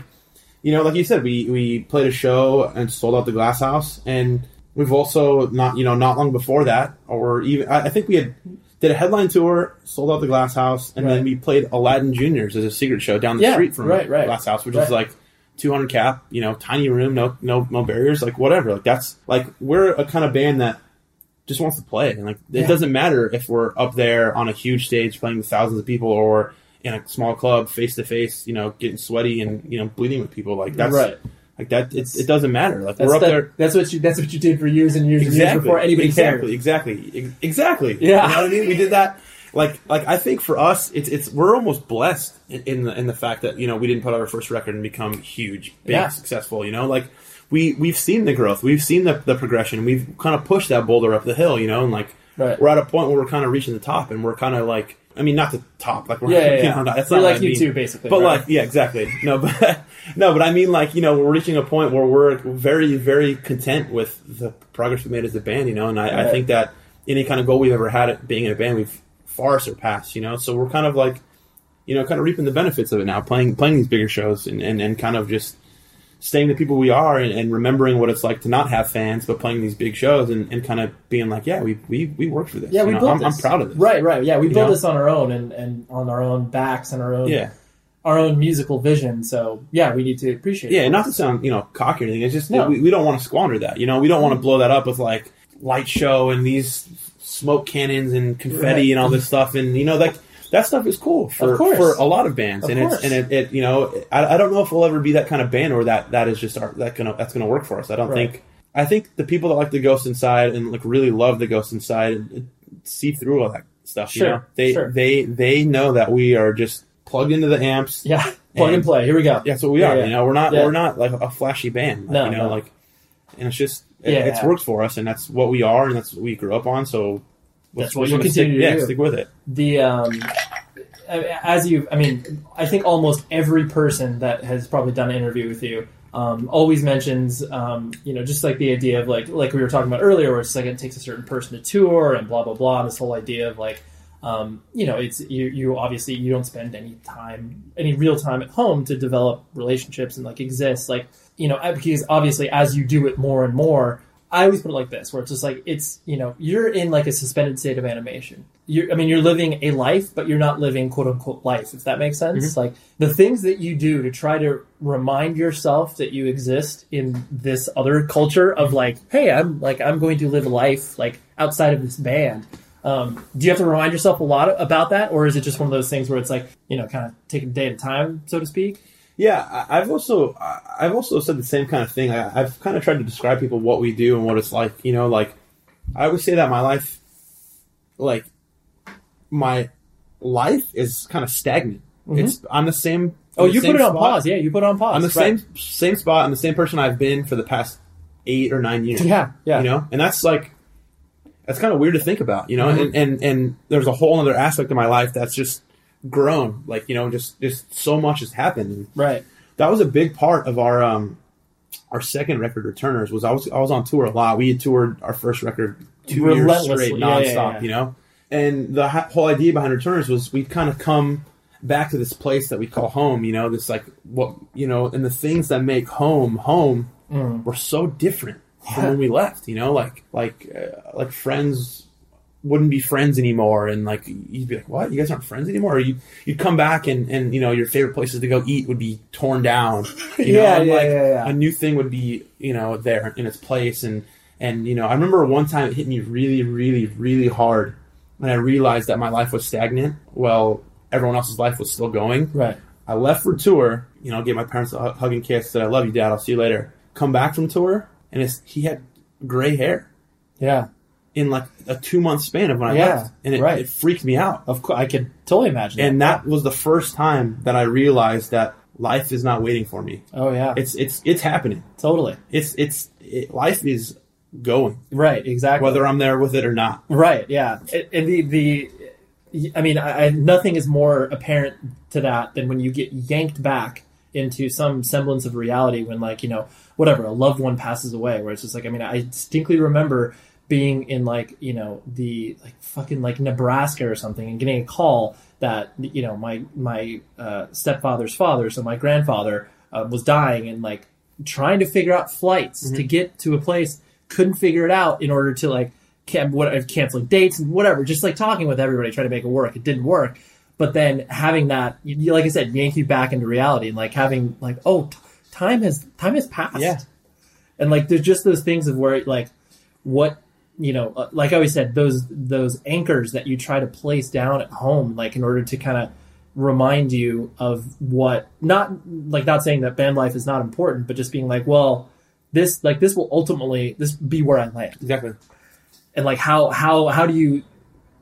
you know, like you said, we we played a show and sold out the Glass House, and we've also not you know not long before that, or even I, I think we had did a headline tour, sold out the Glass House, and Right. then we played Aladdin Juniors as a secret show down the Yeah, street from right, right. Glass House, which Right. is like. 200 cap, you know, tiny room, no, no, no barriers, like whatever. Like that's like we're a kind of band that just wants to play, and like it Yeah. doesn't matter if we're up there on a huge stage playing with thousands of people, or in a small club face to face, you know, getting sweaty and you know bleeding with people. Like that's Right. like that. It, it doesn't matter. Like that's, we're up the- there. that's what you that's what you did for years and years and years Exactly. before anybody exactly. cared Exactly. Exactly. Yeah. You know what I mean? We did that. Like, like I think for us, it's it's we're almost blessed in, in the in the fact that you know we didn't put out our first record and become huge, big, Yeah. successful. You know, like we we've seen the growth, we've seen the the progression, we've kind of pushed that boulder up the hill. You know, and like Right. we're at a point where we're kind of reaching the top, and we're kind of like. I mean, not the top, like we're Yeah, yeah, yeah. know, that's You're not like I you mean. two, basically, But right? like, yeah, exactly. No, but no, but I mean, like you know, we're reaching a point where we're very, very content with the progress we made as a band. You know, and I, I think that any kind of goal we've ever had at being in a band, we've far surpassed. You know, so we're kind of like, you know, kind of reaping the benefits of it now, playing playing these bigger shows and and, and kind of just staying the people we are and, and remembering what it's like to not have fans, but playing these big shows and, and kind of being like, yeah, we we, we worked for this. Yeah, You we know, built I'm, this. I'm proud of this. Right, right. Yeah, we You built know? this on our own and, and on our own backs and our own Yeah. our own musical vision. So yeah, we need to appreciate Yeah, it. not to sound you know cocky or anything. It's just No. we, we don't want to squander that. You know, we don't want to blow that up with like light show and these smoke cannons and confetti Right. and all this stuff. And you know that that stuff is cool for for a lot of bands. Of and course. it's and it, it you know I, I don't know if we'll ever be that kind of band or that that is just our that gonna that's gonna work for us. I don't Right. think. I think the people that like the Ghost Inside and like really love the Ghost Inside uh, see through all that stuff. Sure, You know? They sure. they they know that we are just plugged into the amps. Yeah, plug and, And- play. Here we go. That's what we Yeah, are. yeah. You know, we're not Yeah. we're not like a flashy band. Like, No, you know, no. like and it's just it, Yeah. it's worked for us, and that's what we are, and that's what we grew up on. So That's what gonna continue stick, to yeah, do. stick with it. the um, as you, I mean, I think almost every person that has probably done an interview with you um, always mentions, um, you know, just like the idea of like, like we were talking about earlier, where it's like it takes a certain person to tour and blah blah blah. This whole idea of like, um, you know, it's you, you obviously you don't spend any time, any real time at home to develop relationships and like exist, like you know, because obviously as you do it more and more. I always put it like this, where it's just like it's you know you're in like a suspended state of animation. You're, I mean, you're living a life, but you're not living quote unquote life. If that makes sense, like the things that you do to try to remind yourself that you exist in this other culture of like, hey, I'm like I'm going to live a life like outside of this band. Um, do you have to remind yourself a lot about that, or is it just one of those things where it's like you know, kind of taking a day at a time, so to speak? Yeah, I've also I've also said the same kind of thing. I, I've kind of tried to describe people what we do and what it's like. You know, like I always say that my life, like my life, is kind of stagnant. It's I'm the same. Oh, the you same put it on spot. pause. Yeah, you put it on pause. I'm the Right. same same spot. I'm the same person I've been for the past eight or nine years. Yeah, yeah. You know, and that's like that's kind of weird to think about. You know, Mm-hmm. and, and and there's a whole other aspect of my life that's just grown. Like you know, just just so much has happened. Right. that was a big part of our um our second record returners was I was I was on tour a lot. We had toured our first record two years straight, Yeah, yeah, nonstop. yeah. You know, and the whole idea behind Returners was we'd kind of come back to this place that we call home. You know, this like what you know, and the things that make home home Mm. were so different from when we left. You know, like like uh, like friends wouldn't be friends anymore. And like you'd be like what? You guys aren't friends anymore? Or you, you'd come back and and you know your favorite places to go eat would be torn down. You know Yeah, like yeah, yeah. a new thing would be you know there in its place. And and you know i remember one time it hit me really really really hard when i realized that my life was stagnant well everyone else's life was still going. Right. i left for tour you know gave my parents a hu- hug and kiss said i love you dad. I'll see you later. Come back from tour and it's, he had gray hair. Yeah. In like a two month span of when I Yeah, left, and it, right. it freaked me out. Of course, I could totally imagine. And that was the first time that I realized that life is not waiting for me. Oh yeah. It's it's it's happening. totally. It's it's it, life is going Right. Exactly. whether I'm there with it or not. Right. Yeah. And and the the, I mean, I, I, nothing is more apparent to that than when you get yanked back into some semblance of reality when, like, you know, whatever a loved one passes away. Where it's just like, I mean, I distinctly remember being in like, you know, the like fucking like Nebraska or something and getting a call that you know my my uh, stepfather's father, so my grandfather, uh, was dying and like trying to figure out flights to get to a place couldn't figure it out in order to like can, what uh, canceling dates and whatever just like talking with everybody trying to make it work. It didn't work. But then having that you, like i said yank you back into reality and like having like oh t- time has time has passed. Yeah. and like there's just those things of where like what you know uh, like i always said those those anchors that you try to place down at home like in order to kind of remind you of what not like not saying that band life is not important but just being like well this like this will ultimately this be where i land Exactly. and like how how how do you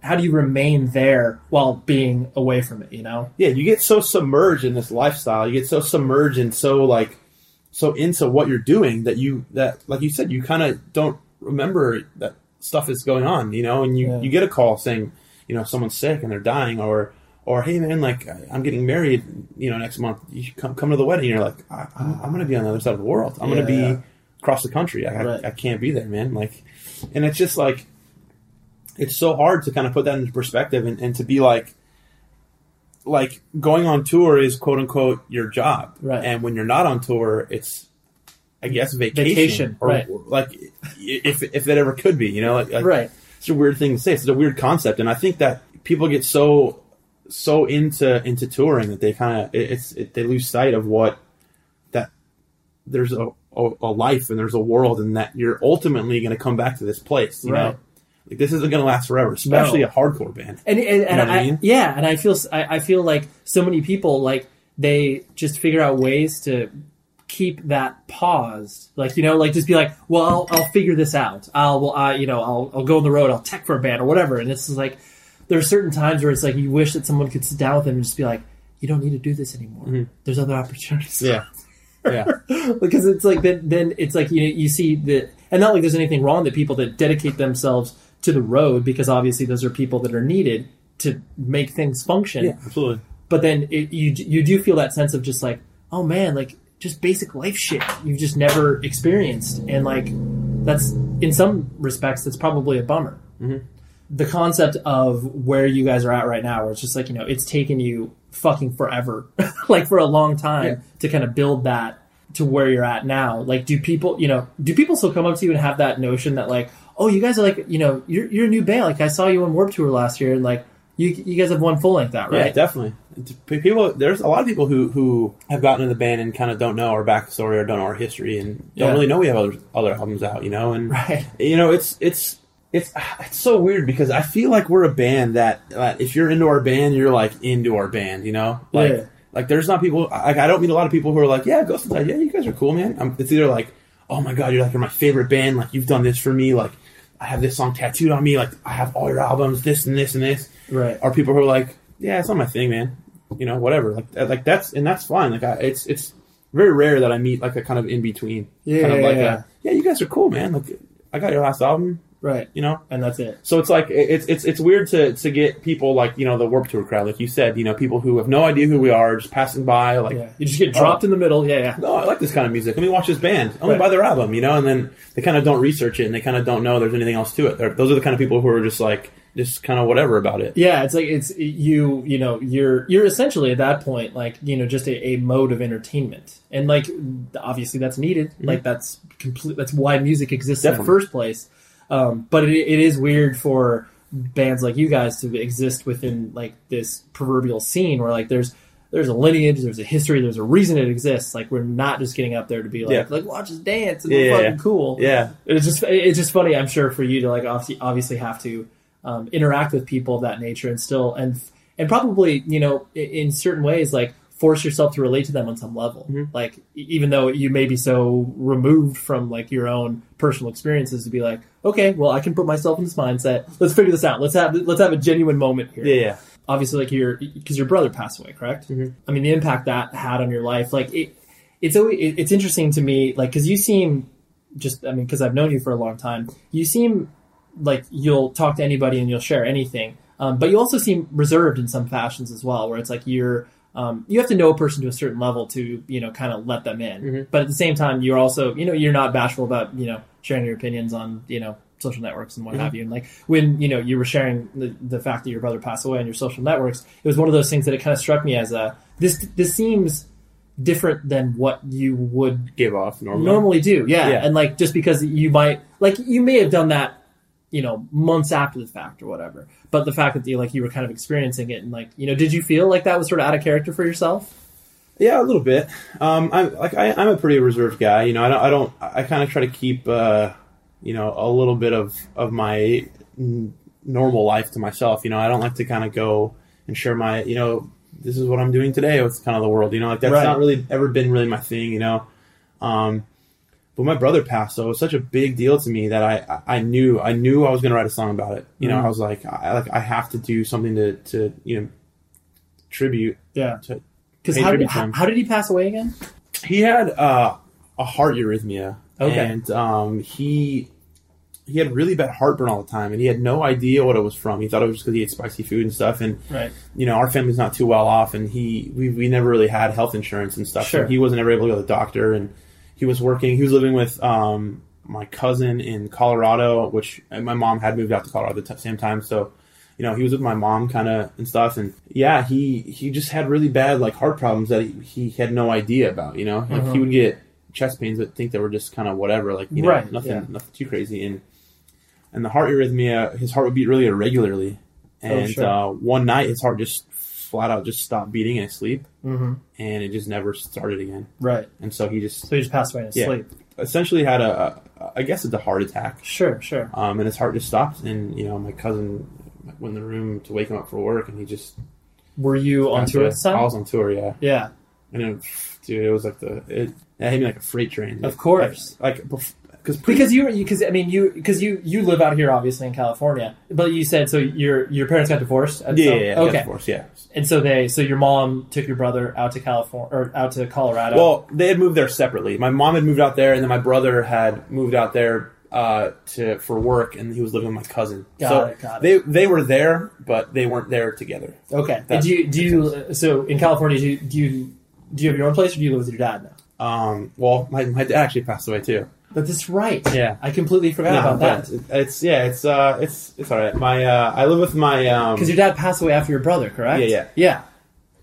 how do you remain there while being away from it you know Yeah, you get so submerged in this lifestyle. You get so submerged and so like so into what you're doing that you that like you said you kind of don't remember that stuff is going on. You know, and you Yeah. you get a call saying you know someone's sick and they're dying or. Or hey man, like I'm getting married, you know, next month. You come come to the wedding. You're like, I, I'm going to be on the other side of the world. I'm going to be yeah. across the country. I, Right. I, I can't be there, man. Like, and it's just like, it's so hard to kind of put that into perspective and, and to be like, like going on tour is quote unquote your job, Right. And when you're not on tour, it's I guess vacation, Vacation, or right. like if if it ever could be, you know, like, like Right. It's a weird thing to say. It's a weird concept, and I think that people get so so into into touring that they kind of it, it's it, they lose sight of what that there's a, a a life and there's a world, and that you're ultimately going to come back to this place, you Right. know. Like this isn't going to last forever, especially No. a hardcore band. and and, and know what I I, mean? yeah, and I feel I, I feel like so many people like they just figure out ways to keep that paused, like you know, like just be like, well, I'll, I'll figure this out. I'll well, I you know, I'll I'll go on the road. I'll tech for a band or whatever. And it's just like there are certain times where it's like you wish that someone could sit down with them and just be like, you don't need to do this anymore. Mm-hmm. There's other opportunities. Yeah, yeah. because it's like then then it's like you you see the and not like there's anything wrong that people that dedicate themselves to the road because obviously those are people that are needed to make things function. Yeah, absolutely. But then it, you you do feel that sense of just like oh man like just basic life shit you've just never experienced and like that's in some respects that's probably a bummer. Mm-hmm. The concept of where you guys are at right now, where it's just like you know it's taken you fucking forever, like for a long time Yeah. to kind of build that to where you're at now. Like, do people, you know, do people still come up to you and have that notion that like, oh, you guys are like, you know, you're you're a new band. Like, I saw you on Warped Tour last year, and like, you you guys have one full length out, Yeah, right? definitely. People, there's a lot of people who who have gotten in the band and kind of don't know our backstory or don't know our history and don't really know we have other other albums out, you know. And Right. you know, it's it's it's it's so weird because I feel like we're a band that uh, if you're into our band, you're like into our band, you know. Like Yeah. like there's not people. Like I don't meet a lot of people who are like, yeah, Ghost Inside, yeah, you guys are cool, man. Um it's either like, oh my god, you're like you're my favorite band. Like you've done this for me. Like I have this song tattooed on me. Like I have all your albums, this and this and this Right. are people who are like, yeah, it's not my thing, man. You know, whatever. Like, like that's and that's fine. Like, I, it's it's very rare that I meet like a kind of in between. Yeah, kind of like yeah. A, yeah, you guys are cool, man. Like, I got your last album. Right. You know, and that's it. So it's like it's it's it's weird to to get people like you know the Warped Tour crowd, like you said, you know, people who have no idea who we are, just passing by, like Yeah. You just get dropped oh. in the middle. Yeah, yeah. no, I like this kind of music. Let me watch this band. Let me Right. buy their album, you know, and then they kind of don't research it and they kind of don't know there's anything else to it. They're, those are the kind of people who are just like just kind of whatever about it. Yeah, it's like it's you. You know, you're you're essentially at that point like you know just a, a mode of entertainment, and like obviously that's needed. Mm-hmm. Like that's complete. That's why music exists in the first place. Um, but it, it is weird for bands like you guys to exist within like this proverbial scene where like there's there's a lineage, there's a history, there's a reason it exists. Like we're not just getting up there to be like Yeah. like watch us dance and Yeah, fucking cool. Yeah. it's just it's just funny. I'm sure for you to like obviously obviously have to um, interact with people of that nature and still and and probably you know in certain ways like force yourself to relate to them on some level. Like e- even though you may be so removed from like your own personal experiences to be like, okay, well I can put myself in this mindset. Let's figure this out. Let's have let's have a genuine moment here Yeah, yeah. obviously like your because your brother passed away correct i mean the impact that had on your life like it it's always it- it's interesting to me like because you seem just i mean because i've known you for a long time you seem like you'll talk to anybody and you'll share anything um, but you also seem reserved in some fashions as well where it's like you're um, you have to know a person to a certain level to you know kind of let them in but at the same time you're also you know you're not bashful about you know sharing your opinions on you know social networks and what have you and like when you know you were sharing the, the fact that your brother passed away on your social networks it was one of those things that it kind of struck me as a this this seems different than what you would Give off normally. normally do yeah. Yeah. and like just because you might like you may have done that you know months after the fact or whatever but the fact that you like you were kind of experiencing it and like you know did you feel like that was sort of out of character for yourself Yeah, a little bit. Um, I'm like I, I'm a pretty reserved guy. You know, I don't. I don't. I kind of try to keep, uh, you know, a little bit of of my n- normal life to myself. You know, I don't like to kind of go and share my. You know, this is what I'm doing today with kind of the world. You know, like that's Right. not really ever been really my thing. You know, um, but my brother passed, so it was such a big deal to me that I I knew I knew I was going to write a song about it. You know, Mhm. I was like I like I have to do something to to you know tribute yeah to because how, tribute how, how did he pass away again He had uh, a heart arrhythmia. Okay. and um, he he had really bad heartburn all the time, and he had no idea what it was from. He thought it was just because he ate spicy food and stuff. And right you know, our family's not too well off, and he we, we never really had health insurance and stuff. Sure. So he wasn't ever able to go to the doctor, and he was working. He was living with um, my cousin in Colorado, which my mom had moved out to Colorado at the t- same time. So you know, he was with my mom kind of and stuff, and yeah, he he just had really bad like heart problems that he, he had no idea about. You know, like Uh-huh. he would get chest pains that think they were just kind of whatever, like you know, Right, nothing yeah. nothing too crazy, and and the heart arrhythmia, his heart would beat really irregularly, and Oh, sure. uh, one night his heart just flat out just stopped beating in his sleep, mm-hmm. and it just never started again, right. And so he just so he just passed away in his Yeah. sleep. Essentially had a, a I guess it's a heart attack, sure sure. Um, and his heart just stopped, and you know my cousin went in the room to wake him up for work, and he just were you on tour at I was on tour, yeah, yeah. And it, dude, it was like the it, it hit me like a freight train, Of course. like because because you because I mean you because you you live out here obviously in California, but you said so your your parents got divorced. yeah, yeah, yeah, got okay. divorced, yeah. And so they so your mom took your brother out to California or out to Colorado. Well, they had moved there separately. My mom had moved out there, and then my brother had moved out there uh, to for work, and he was living with my cousin. Got so it, got it. they they were there, but they weren't there together. okay. And do you do you so in California do you, do you do you have your own place or do you live with your dad now? Um, well, my my dad actually passed away too. But that's right. Yeah. I completely forgot No, about that. It's, it's yeah, it's uh, it's it's all right. My uh, I live with my um, Because your dad passed away after your brother, correct? Yeah, yeah. yeah.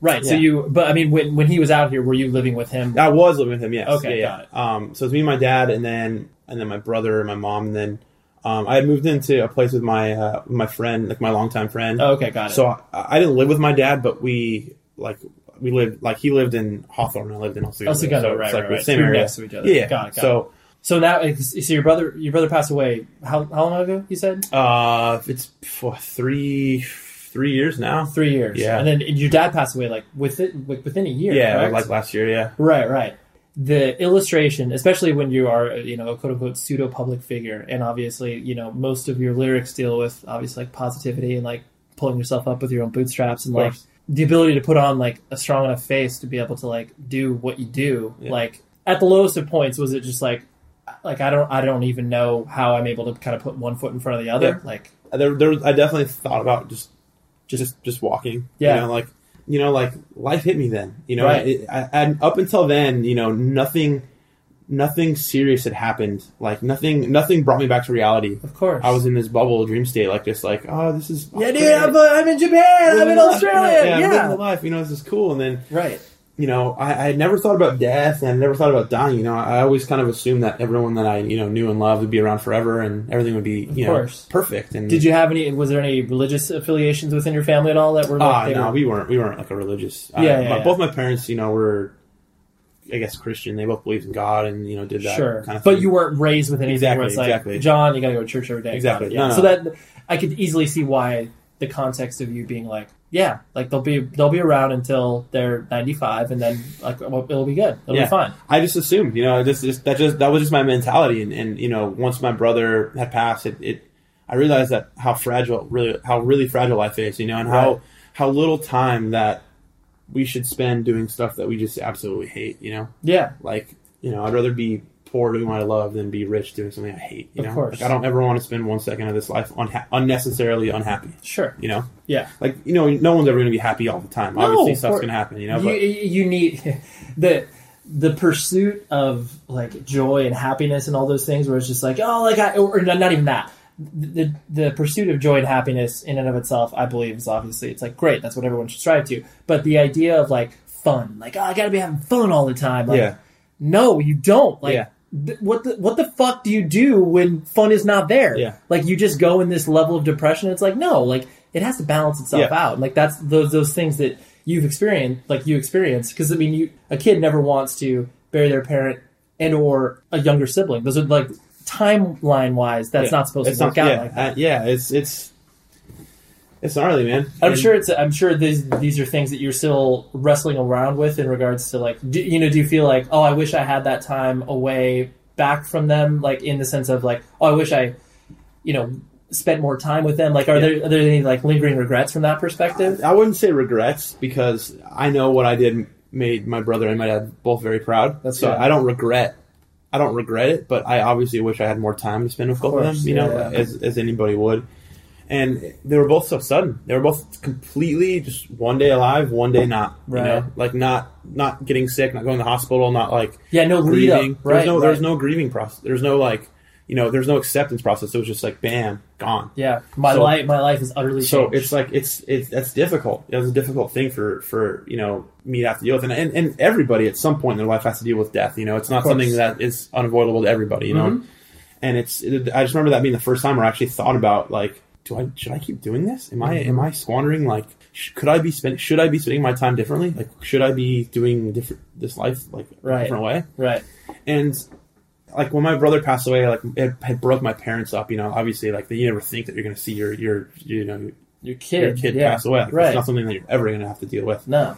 Right. So Yeah. you, but I mean, when when he was out here, were you living with him? I was living with him. Yes. Okay, Yeah, got yeah. Um, so it's me, and my dad, and then and then my brother and my mom, and then um, I had moved into a place with my uh, my friend, like my longtime friend. Oh, okay, got it. So I, I didn't live with my dad, but we like we lived like he lived in Hawthorne, and I lived in El Segundo. El Segundo, so right, it's like right, the right. same area. next to each other. Yeah. Got it, got so So now, so your brother, your brother passed away. How how long ago? You said uh, it's for three three years now. three years. Yeah. And then your dad passed away like within like within a year. Yeah, correct? like last year. Yeah. Right, right. The illustration, especially when you are, you know, a quote unquote pseudo public figure, and obviously, you know, most of your lyrics deal with obviously like positivity and like pulling yourself up with your own bootstraps and like the ability to put on like a strong enough face to be able to like do what you do. Yeah. Like at the lowest of points, was it just like like I don't I don't even know how I'm able to kind of put one foot in front of the other. Yeah. Like there, there, I definitely thought about just, just, just walking. Yeah. You know, like, you know, like life hit me then. You know, Right. it, I, and up until then, you know, nothing, nothing serious had happened. Like nothing, nothing brought me back to reality. of course. I was in this bubble dream state, like just like, oh, this is Yeah, dude. I'm, uh, I'm in Japan. I'm in life. Australia. Yeah, Yeah. I'm living the life. You know, this is cool. And then, Right. You know, I, I had never thought about death and I never thought about dying. You know, I always kind of assumed that everyone that I, you know, knew and loved would be around forever and everything would be, you know, course. perfect. And Did you have any? Was there any religious affiliations within your family at all that were? Like, they no, were- we weren't. We weren't like a religious. uh, Yeah, yeah, my- yeah. Both my parents, you know, were, I guess, Christian. They both believed in God and you know did that sure, kind of. but you weren't raised with anything Exactly, where it's like, exactly. John, you got to go to church every day. Exactly. Yeah. No, no. So that I could easily see why the context of you being like, yeah, like they'll be they'll be around until they're 95, and then like it'll be good. It'll Yeah. be fine. I just assumed, you know, this just that just that was just my mentality, and, and you know, once my brother had passed, it, it I realized that how fragile, really, how really fragile life is, you know, and how Right. how little time that we should spend doing stuff that we just absolutely hate, you know, Yeah. like you know, I'd rather be poor doing what I love than be rich doing something I hate. You Of know, course. Like, I don't ever want to spend one second of this life unha- unnecessarily unhappy. Sure. You know, Yeah. like you know, no one's ever going to be happy all the time. Obviously, stuff's going to happen. You know, you, you need the the pursuit of like joy and happiness and all those things where it's just like oh like I or not even that the the pursuit of joy and happiness in and of itself I believe is obviously it's like great that's what everyone should strive to but the idea of like fun like oh I gotta be having fun all the time like Yeah. no you don't like Yeah. Th- what the what the fuck do you do when fun is not there Yeah. like you just go in this level of depression it's like no like it has to balance itself Yeah. out like that's those those things that you've experienced like you experience. because i mean you a kid never wants to bury their parent and or a younger sibling those are like timeline wise that's Yeah. not supposed It's to work not- out yeah, like that uh, yeah, it's it's it's gnarly, man. I'm And- sure it's. I'm sure these these are things that you're still wrestling around with in regards to like, do, you know, do you feel like, oh, I wish I had that time away back from them, like in the sense of like, oh, I wish I, you know, spent more time with them. Like, are there are there any like lingering regrets from that perspective? I wouldn't say regrets because I know what I did made my brother and my dad both very proud. That's so good. I don't regret. I don't regret it, but I obviously wish I had more time to spend with both of them. You know, yeah, yeah. as as anybody would. And they were both so sudden. They were both completely just one day alive, one day not. Right. You know, like not not getting sick, not going to the hospital, not like Yeah, no up. grieving. Right, there's no right. there's no grieving process. There's no like you know there's no acceptance process. It was just like bam, gone. Yeah, my So- life my life is utterly So changed. it's like it's it's that's difficult. It was a difficult thing for for you know me to have to deal with, and and, and everybody at some point in their life has to deal with death. You know, it's not something that is unavoidable to everybody. You know, Mhm. and it's it, I just remember that being the first time where I actually thought about like, do I should I keep doing this? Am I am I squandering like sh- could I be spending should I be spending my time differently? Like should I be doing different this life like a Right. different way? right. and like when my brother passed away, like it had broke my parents up. You know, obviously, like you never think that you're going to see your your you know Your kid, your kid yeah, pass away. Like, right? It's not something that you're ever going to have to deal with. no,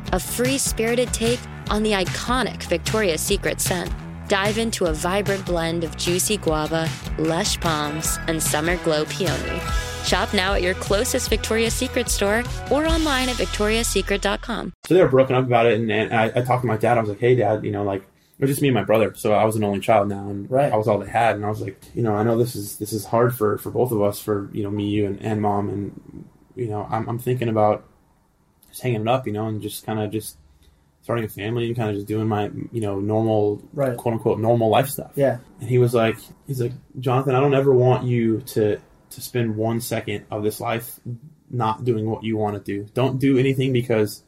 a free spirited take on the iconic Victoria's Secret scent. Dive into a vibrant blend of juicy guava, lush palms, and summer glow peony. Shop now at your closest Victoria's Secret store or online at victoriassecret.com. So they were broken up about it, and, and I, I talked to my dad. I was like, "Hey, dad, you know, like it was just me and my brother, so I was an only child now, and Right. I was all they had." And I was like, "You know, I know this is this is hard for for both of us, for you know me, you, and, and mom, and you know, I'm I'm thinking about just hanging it up, you know, and just kind of just starting a family and kind of just doing my you know normal Right. quote unquote normal life stuff." Yeah. And he was like, he's like, Jonathan, I don't ever want you to to spend one second of this life not doing what you want to do. Don't do anything because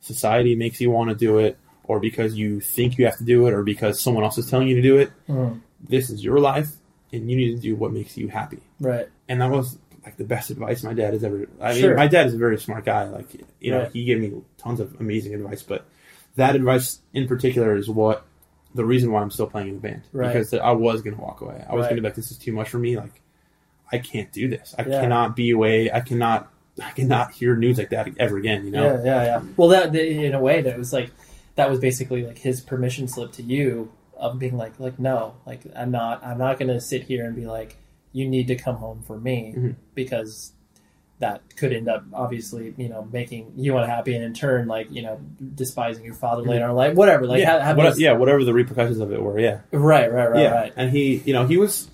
society makes you want to do it, or because you think you have to do it, or because someone else is telling you to do it. Mhm. This is your life, and you need to do what makes you happy. Right. And that was like the best advice my dad has ever. I Sure. mean, my dad is a very smart guy. Like you know, Right. he gave me tons of amazing advice, but that advice in particular is what the reason why I'm still playing in the band Right. because I was going to walk away. I was Right. going to be like, this is too much for me. Like, I can't do this. I Yeah. cannot be away. I cannot. I cannot hear news like that ever again. You know. Yeah, yeah, yeah. Well, that in a way, that was like that was basically like his permission slip to you of being like, like no, like I'm not, I'm not going to sit here and be like, you need to come home for me Mhm. because that could end up obviously, you know, making you unhappy and in turn, like you know, despising your father later in life, whatever. Like, yeah, ha- have what- yeah, whatever the repercussions of it were. Yeah. right, right, right, yeah. right. And he, you know, he was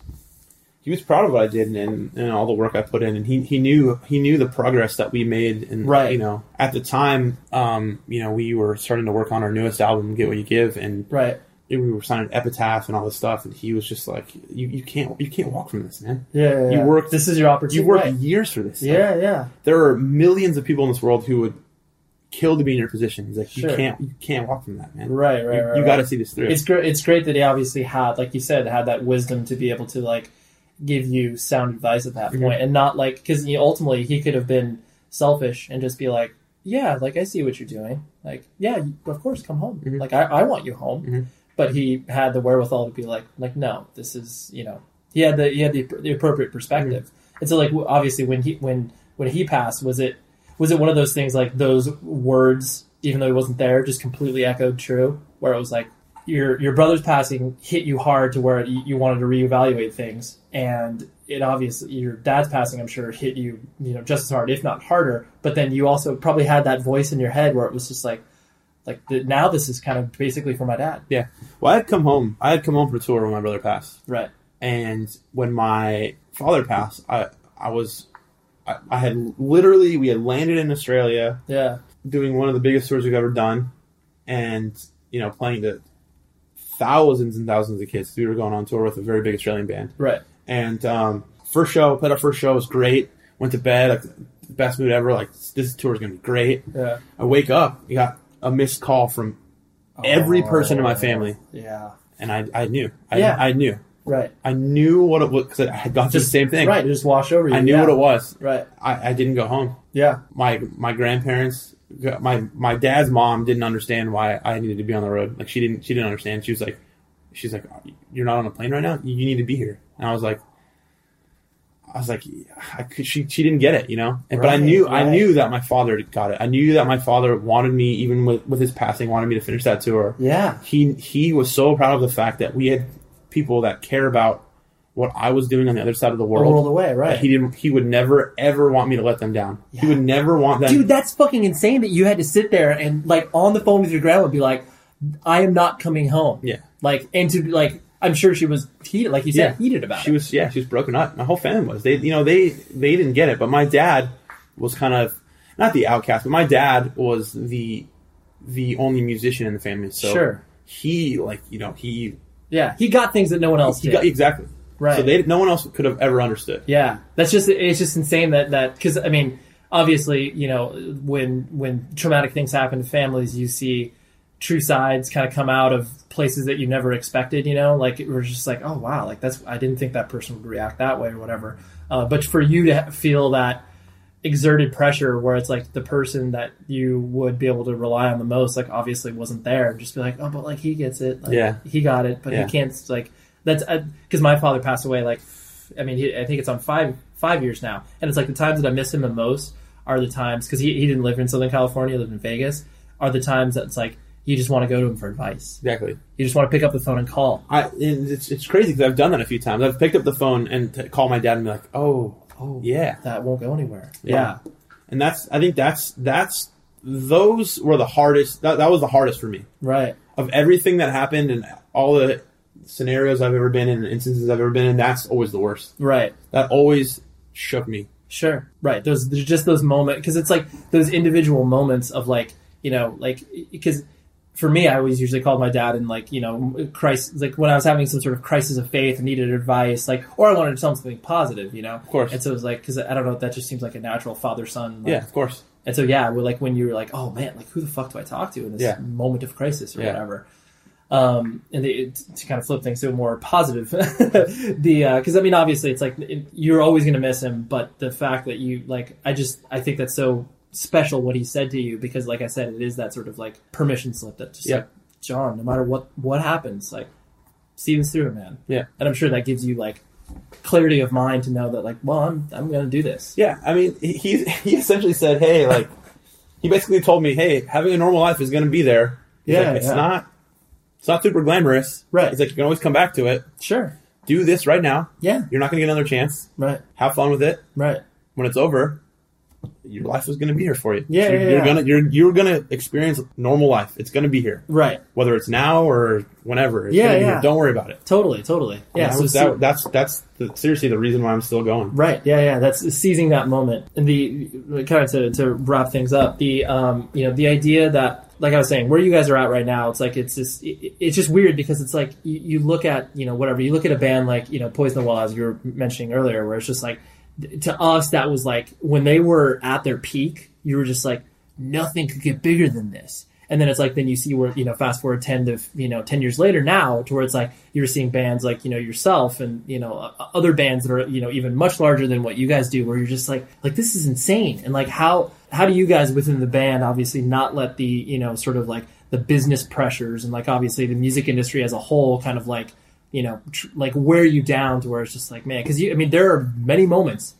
he was proud of what I did and, and all the work I put in, and he, he knew he knew the progress that we made. And Right. you know, at the time, um, you know, we were starting to work on our newest album, "Get What You Give," and Right. We were signing Epitaph and all this stuff, and he was just like, "You, you can't you can't walk from this, man. Yeah, yeah, You yeah. worked. This is your opportunity. You worked Right. years for this. stuff. Yeah, yeah. There are millions of people in this world who would kill to be in your position. He's like, Sure. you can't you can't walk from that, man. Right, right, You, right. you right. got to see this through. It's great. It's great that he obviously had, like you said, had that wisdom to be able to like give you sound advice at that Mhm. point, and not like because you know, ultimately he could have been selfish and just be like, yeah, like I see what you're doing. Like, yeah, of course, come home. Mhm. Like I, I want you home. Mhm. But he had the wherewithal to be like, like no, this is you know he had the he had the, the appropriate perspective. Mm-hmm. And so like obviously when he when when he passed, was it was it one of those things like those words, even though he wasn't there, just completely echoed true, where it was like your your brother's passing hit you hard to where you, you wanted to reevaluate things, and it obviously your dad's passing, I'm sure, hit you you know just as hard, if not harder. But then you also probably had that voice in your head where it was just like like the, now this is kind of basically for my dad, yeah. Well, I had come home. I had come home for a tour when my brother passed. right? And when my father passed, I I was I, I had literally we had landed in Australia Yeah, doing one of the biggest tours we've ever done, and you know playing to thousands and thousands of kids. We were going on tour with a very big Australian band, right. and um, first show played our first show was great. Went to bed like the best mood ever. Like this tour is gonna be great. Yeah, I wake up, we got a missed call from every oh, person in my family, yeah, and I I knew I, Yeah. I knew right. I knew what it was because I had gone through the same thing. Right, it just washed over you. I knew yeah. what it was. Right. I, I didn't go home. Yeah. My my grandparents, my my dad's mom didn't understand why I needed to be on the road. Like she didn't she didn't understand. She was like, she's like, you're not on a plane right now. You need to be here. And I was like, I was like, I could, she she didn't get it, you know. And, but I Right, knew I knew that my father got it. I knew that my father wanted me, even with with his passing, wanted me to finish that tour. Yeah. He he was so proud of the fact that we had people that care about what I was doing on the other side of the world. world away, right. that He didn't. He would never ever want me to let them down. He would never want them. Dude, that's fucking insane that you had to sit there and like on the phone with your grandma be like, I am not coming home. Yeah. Like and to like I'm sure she was heated like you said, heated about she it. was yeah she was broken up my whole family was they you know they they didn't get it but my dad was kind of not the outcast but my dad was the the only musician in the family so Sure. he like you know he Yeah. He got things that no one else he did. got exactly Right. so they no one else could have ever understood Yeah, that's just it's just insane that that because I mean obviously you know when when traumatic things happen to families you see true sides kind of come out of places that you never expected you know like it was just like oh wow like that's I didn't think that person would react that way or whatever uh, but for you to feel that exerted pressure where it's like the person that you would be able to rely on the most like obviously wasn't there just be like oh but like he gets it like, Yeah. he got it but Yeah. he can't like that's because my father passed away like I mean, he, I think it's on five five years now, and it's like the times that I miss him the most are the times because he, he didn't live in Southern California, he lived in Vegas. Are the times that it's like you just want to go to him for advice. exactly You just want to pick up the phone and call. I and it's it's crazy because I've done that a few times I've picked up the phone and to call my dad and be like oh Oh, yeah that won't go anywhere. Yeah. Yeah, and that's I think that's that's those were the hardest that, that was the hardest for me right. of everything that happened and all the scenarios I've ever been in, instances I've ever been in, that's always the worst. Right. That always shook me. Sure. Right. Those there's just those moments because it's like those individual moments of like you know like because for me I always usually called my dad and like you know crisis like when I was having some sort of crisis of faith and needed advice like or I wanted to tell him something positive you know of course. and so it was like because I don't know that just seems like a natural father son like, Yeah, of course. and so yeah well, like when you're like oh man like who the fuck do I talk to in this Yeah. moment of crisis or Yeah. whatever um, and the, to kind of flip things to a more positive, the because I mean obviously it's like it, you're always going to miss him, but the fact that you like I just I think that's so special what he said to you because like I said it is that sort of like permission slip that just Yeah. like John no matter what what happens like see this through man Yeah. and I'm sure that gives you like clarity of mind to know that like well I'm I'm to do this Yeah, I mean, he he essentially said, "Hey, like," he basically told me, "Hey, having a normal life is to be there. He's Yeah, like, it's yeah. not, it's not super glamorous. Right. He's like, you can always come back to it. sure Do this right now. yeah You're not going to get another chance. right Have fun with it. right When it's over, your life is going to be here for you. Yeah, So yeah, you're yeah. gonna you're you're gonna experience normal life. It's going to be here, right whether it's now or whenever. Yeah, yeah. Don't worry about it. totally totally yeah that so was- that- that's that's the, seriously the reason why I'm still going. Right. Yeah. Yeah. That's seizing that moment. And the kind of to, to wrap things up, the um, you know, the idea that, like I was saying, where you guys are at right now, it's like it's just it, it's just weird because it's like you, you look at you know whatever you look at a band like you know Poison the Well as you were mentioning earlier, where it's just like to us that was like when they were at their peak, you were just like nothing could get bigger than this. And then it's like then you see where you know fast forward ten to you know ten years later now to where it's like you're seeing bands like you know yourself and you know other bands that are you know even much larger than what you guys do where you're just like like this is insane and like how how do you guys within the band obviously not let the you know sort of like the business pressures and like obviously the music industry as a whole kind of like you know tr- like wear you down to where it's just like man because you I mean there are many moments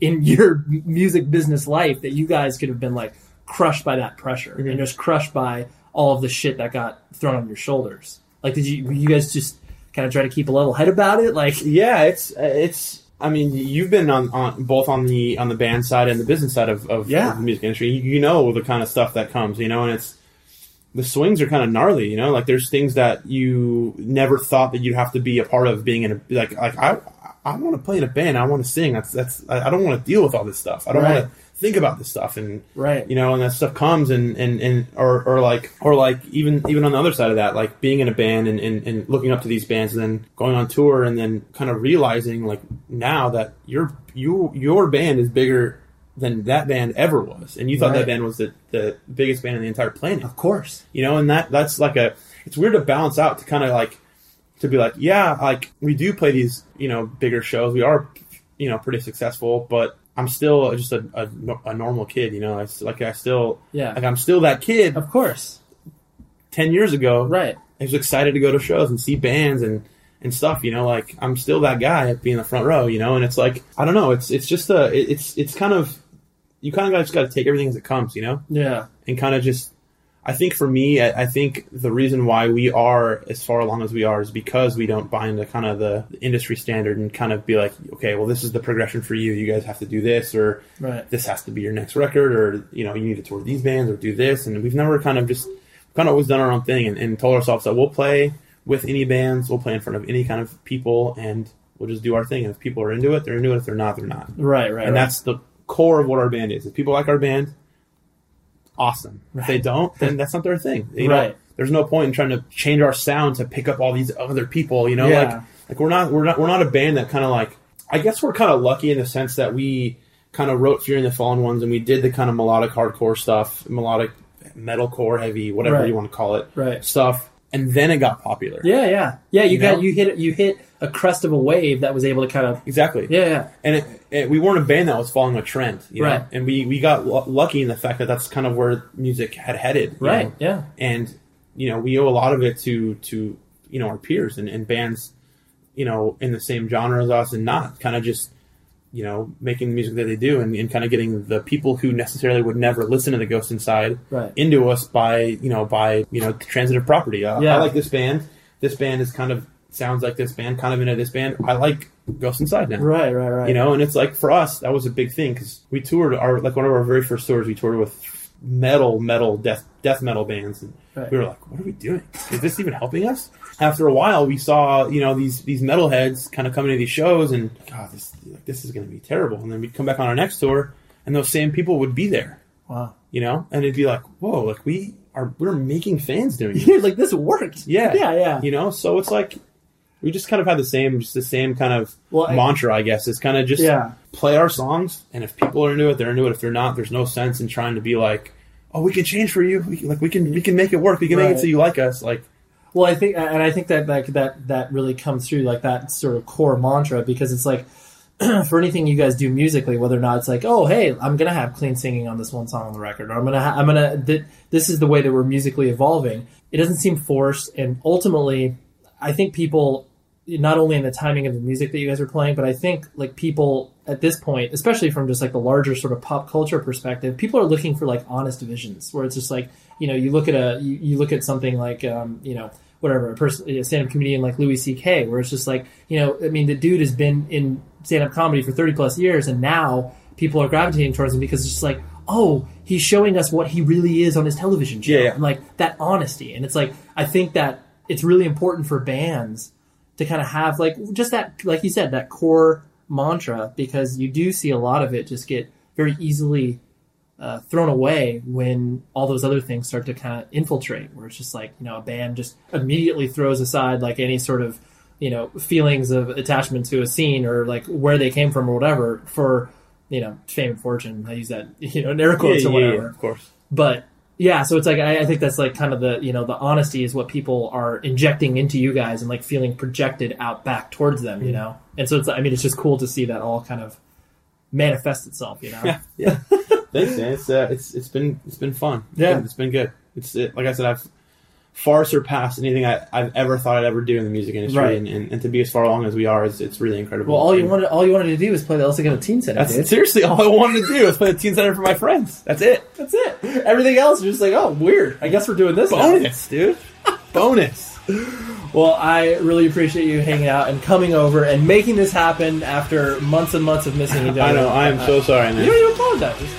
in your music business life that you guys could have been like crushed by that pressure mm-hmm. and just crushed by all of the shit that got thrown on your shoulders. Like, did you you guys just kind of try to keep a level head about it? Like, Yeah, it's it's. I mean, you've been on, on both on the on the band side and the business side of, of, Yeah. of the music industry. You, you know the kind of stuff that comes, you know, and it's the swings are kind of gnarly, you know. Like there's things that you never thought that you'd have to be a part of being in a like like I I want to play in a band. I want to sing. That's that's I don't want to deal with all this stuff. I don't Right. want to think about this stuff and Right. you know and that stuff comes and and and or or like or like even even on the other side of that like being in a band and and, and looking up to these bands and then going on tour and then kind of realizing like now that your you your band is bigger than that band ever was and you thought Right. that band was the, the biggest band in the entire planet of course, you know and that that's like a it's weird to balance out to kind of like to be like yeah like we do play these you know bigger shows we are you know pretty successful but i'm still just a, a, a normal kid you know i like i still Yeah. like i'm still that kid of course, 10 years ago right, i was excited to go to shows and see bands and and stuff. You know, like I'm still that guy at being the front row. You know, and it's like I don't know. It's it's just a it- it's it's kind of you kind of just got to take everything as it comes. You know, Yeah. and kind of just. I think for me, I, I think the reason why we are as far along as we are is because we don't buy into kind of the industry standard and kind of be like, okay, well, this is the progression for you. You guys have to do this, or Right. this has to be your next record, or you know, you need to tour these bands or do this. And we've never kind of just kind of always done our own thing and, and told ourselves that we'll play with any bands, we'll play in front of any kind of people, and we'll just do our thing. And if people are into it, they're into it. If they're not, they're not. Right, right. and right. that's the core of what our band is. If people like our band, awesome. If they don't, then that's not their thing. You know, Right. there's no point in trying to change our sound to pick up all these other people. You know, Yeah. like like we're not we're not we're not a band that kind of like. I guess we're kind of lucky in the sense that we kind of wrote Fury and the Fallen Ones, and we did the kind of melodic hardcore stuff, melodic metalcore, heavy, whatever Right. you want to call it, Right. stuff, and then it got popular. Yeah, yeah, yeah. You, You got know? you hit you hit a crest of a wave that was able to kind of Exactly. yeah, yeah. and it, it, we weren't a band that was following a trend, you know? Right. And we we got lu- lucky in the fact that that's kind of where music had headed, Right, know? yeah. And you know, we owe a lot of it to to you know our peers and, and bands, you know, in the same genre as us, and not kind of just you know making the music that they do, and, and kind of getting the people who necessarily would never listen to the Ghost Inside Right. into us by you know by you know transitive property. Uh, Yeah. I like this band. This band is kind of sounds like this band, kind of into this band. I like Ghost Inside now Right, right, right. you know and it's like for us that was a big thing because we toured our like one of our very first tours we toured with metal metal death death metal bands and Right. we were like what are we doing is this even helping us after a while we saw you know these these metalheads kind of coming to these shows and god this like, this is going to be terrible and then we'd come back on our next tour and those same people would be there Wow. you know and it'd be like whoa like we are we're making fans doing this You're like this worked. yeah yeah, yeah. you know so it's like we just kind of had the same just the same kind of Well, I- mantra i guess is kind of just Yeah. play our songs and if people are into it they're into it if they're not there's no sense in trying to be like oh we can change for you we can, like we can we can make it work we can make it so you like us like Well, I think, and I think that like that that really comes through like that sort of core mantra because it's like for anything you guys do musically, whether or not it's like, oh, hey, I'm gonna have clean singing on this one song on the record, or I'm gonna, ha- I'm gonna, th- this is the way that we're musically evolving. It doesn't seem forced, and ultimately, I think people, not only in the timing of the music that you guys are playing, but I think like people at this point, especially from just like the larger sort of pop culture perspective, people are looking for like honest divisions where it's just like, you know, you look at a, you, you look at something like, um, you know, whatever, a person, a stand-up comedian like Louis C.K., where it's just like, you know, I mean, the dude has been in stand-up comedy for 30 plus years, and now people are gravitating towards him because it's just like, oh, he's showing us what he really is on his television show. Yeah, yeah. And like that honesty. And it's like, I think that it's really important for bands to kind of have like just that, like you said, that core mantra, because you do see a lot of it just get very easily uh, thrown away when all those other things start to kind of infiltrate, where it's just like, you know, a band just immediately throws aside like any sort of, you know, feelings of attachment to a scene or like where they came from or whatever for, you know, fame and fortune. I use that, you know, in air quotes yeah, or whatever yeah, of course but yeah so it's like I, I think that's like kind of the you know the honesty is what people are injecting into you guys and like feeling projected out back towards them Mm-hmm. you know? And so it's i mean it's just cool to see that all kind of manifest itself you know? Yeah. Yeah. Thanks man. It's uh, it's it's been it's been fun. It's Yeah. been- it's been good. It's it, like i said i've far surpassed anything I, I've ever thought I'd ever do in the music industry, Right. and, and, and to be as far along as we are is it's really incredible. well all you wanted all you wanted to do was play the El Segundo Teen Center That's dude. seriously all I wanted to do was play the teen center for my friends. That's it. that's it everything else is just like oh weird i guess we're doing this now. Bonus, dude. Bonus. Well, I really appreciate you hanging out and coming over and making this happen after months and months of missing each other. I know. I am so uh, sorry, You man. don't even apologize.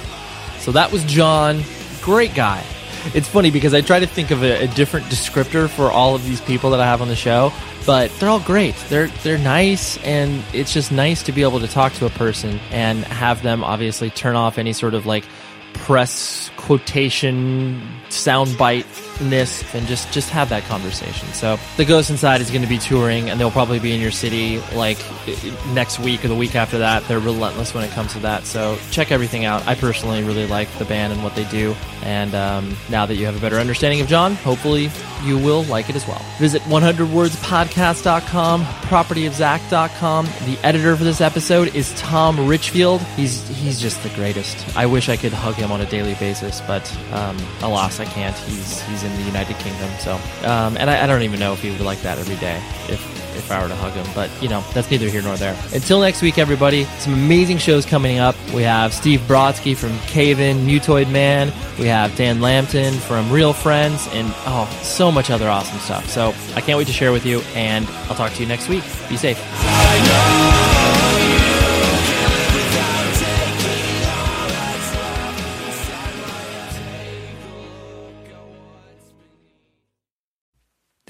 So that was John. Great guy. It's funny because I try to think of a, a different descriptor for all of these people that I have on the show, but they're all great. They're they're nice, and it's just nice to be able to talk to a person and have them obviously turn off any sort of like press quotation soundbite ness and just just have that conversation. So the Ghost Inside is going to be touring, and they'll probably be in your city like next week or the week after that. They're relentless when it comes to that. So check everything out. I personally really like the band and what they do, and um, now that you have a better understanding of John, hopefully you will like it as well. Visit 100wordspodcast.com, PropertyofZack.com. The editor for this episode is Tom Richfield. He's he's just the greatest. I wish I could hug him on a daily basis, but um, alas, I can't. He's he's in the United Kingdom, so um, and I, I don't even know if he would like that every day. If if I were to hug him. But, you know, that's neither here nor there. Until next week, everybody, some amazing shows coming up. We have Steve Brodsky from Cave In, Mutoid Man. We have Dan Lambton from Real Friends, and oh, so much other awesome stuff. So I can't wait to share with you, and I'll talk to you next week. Be safe.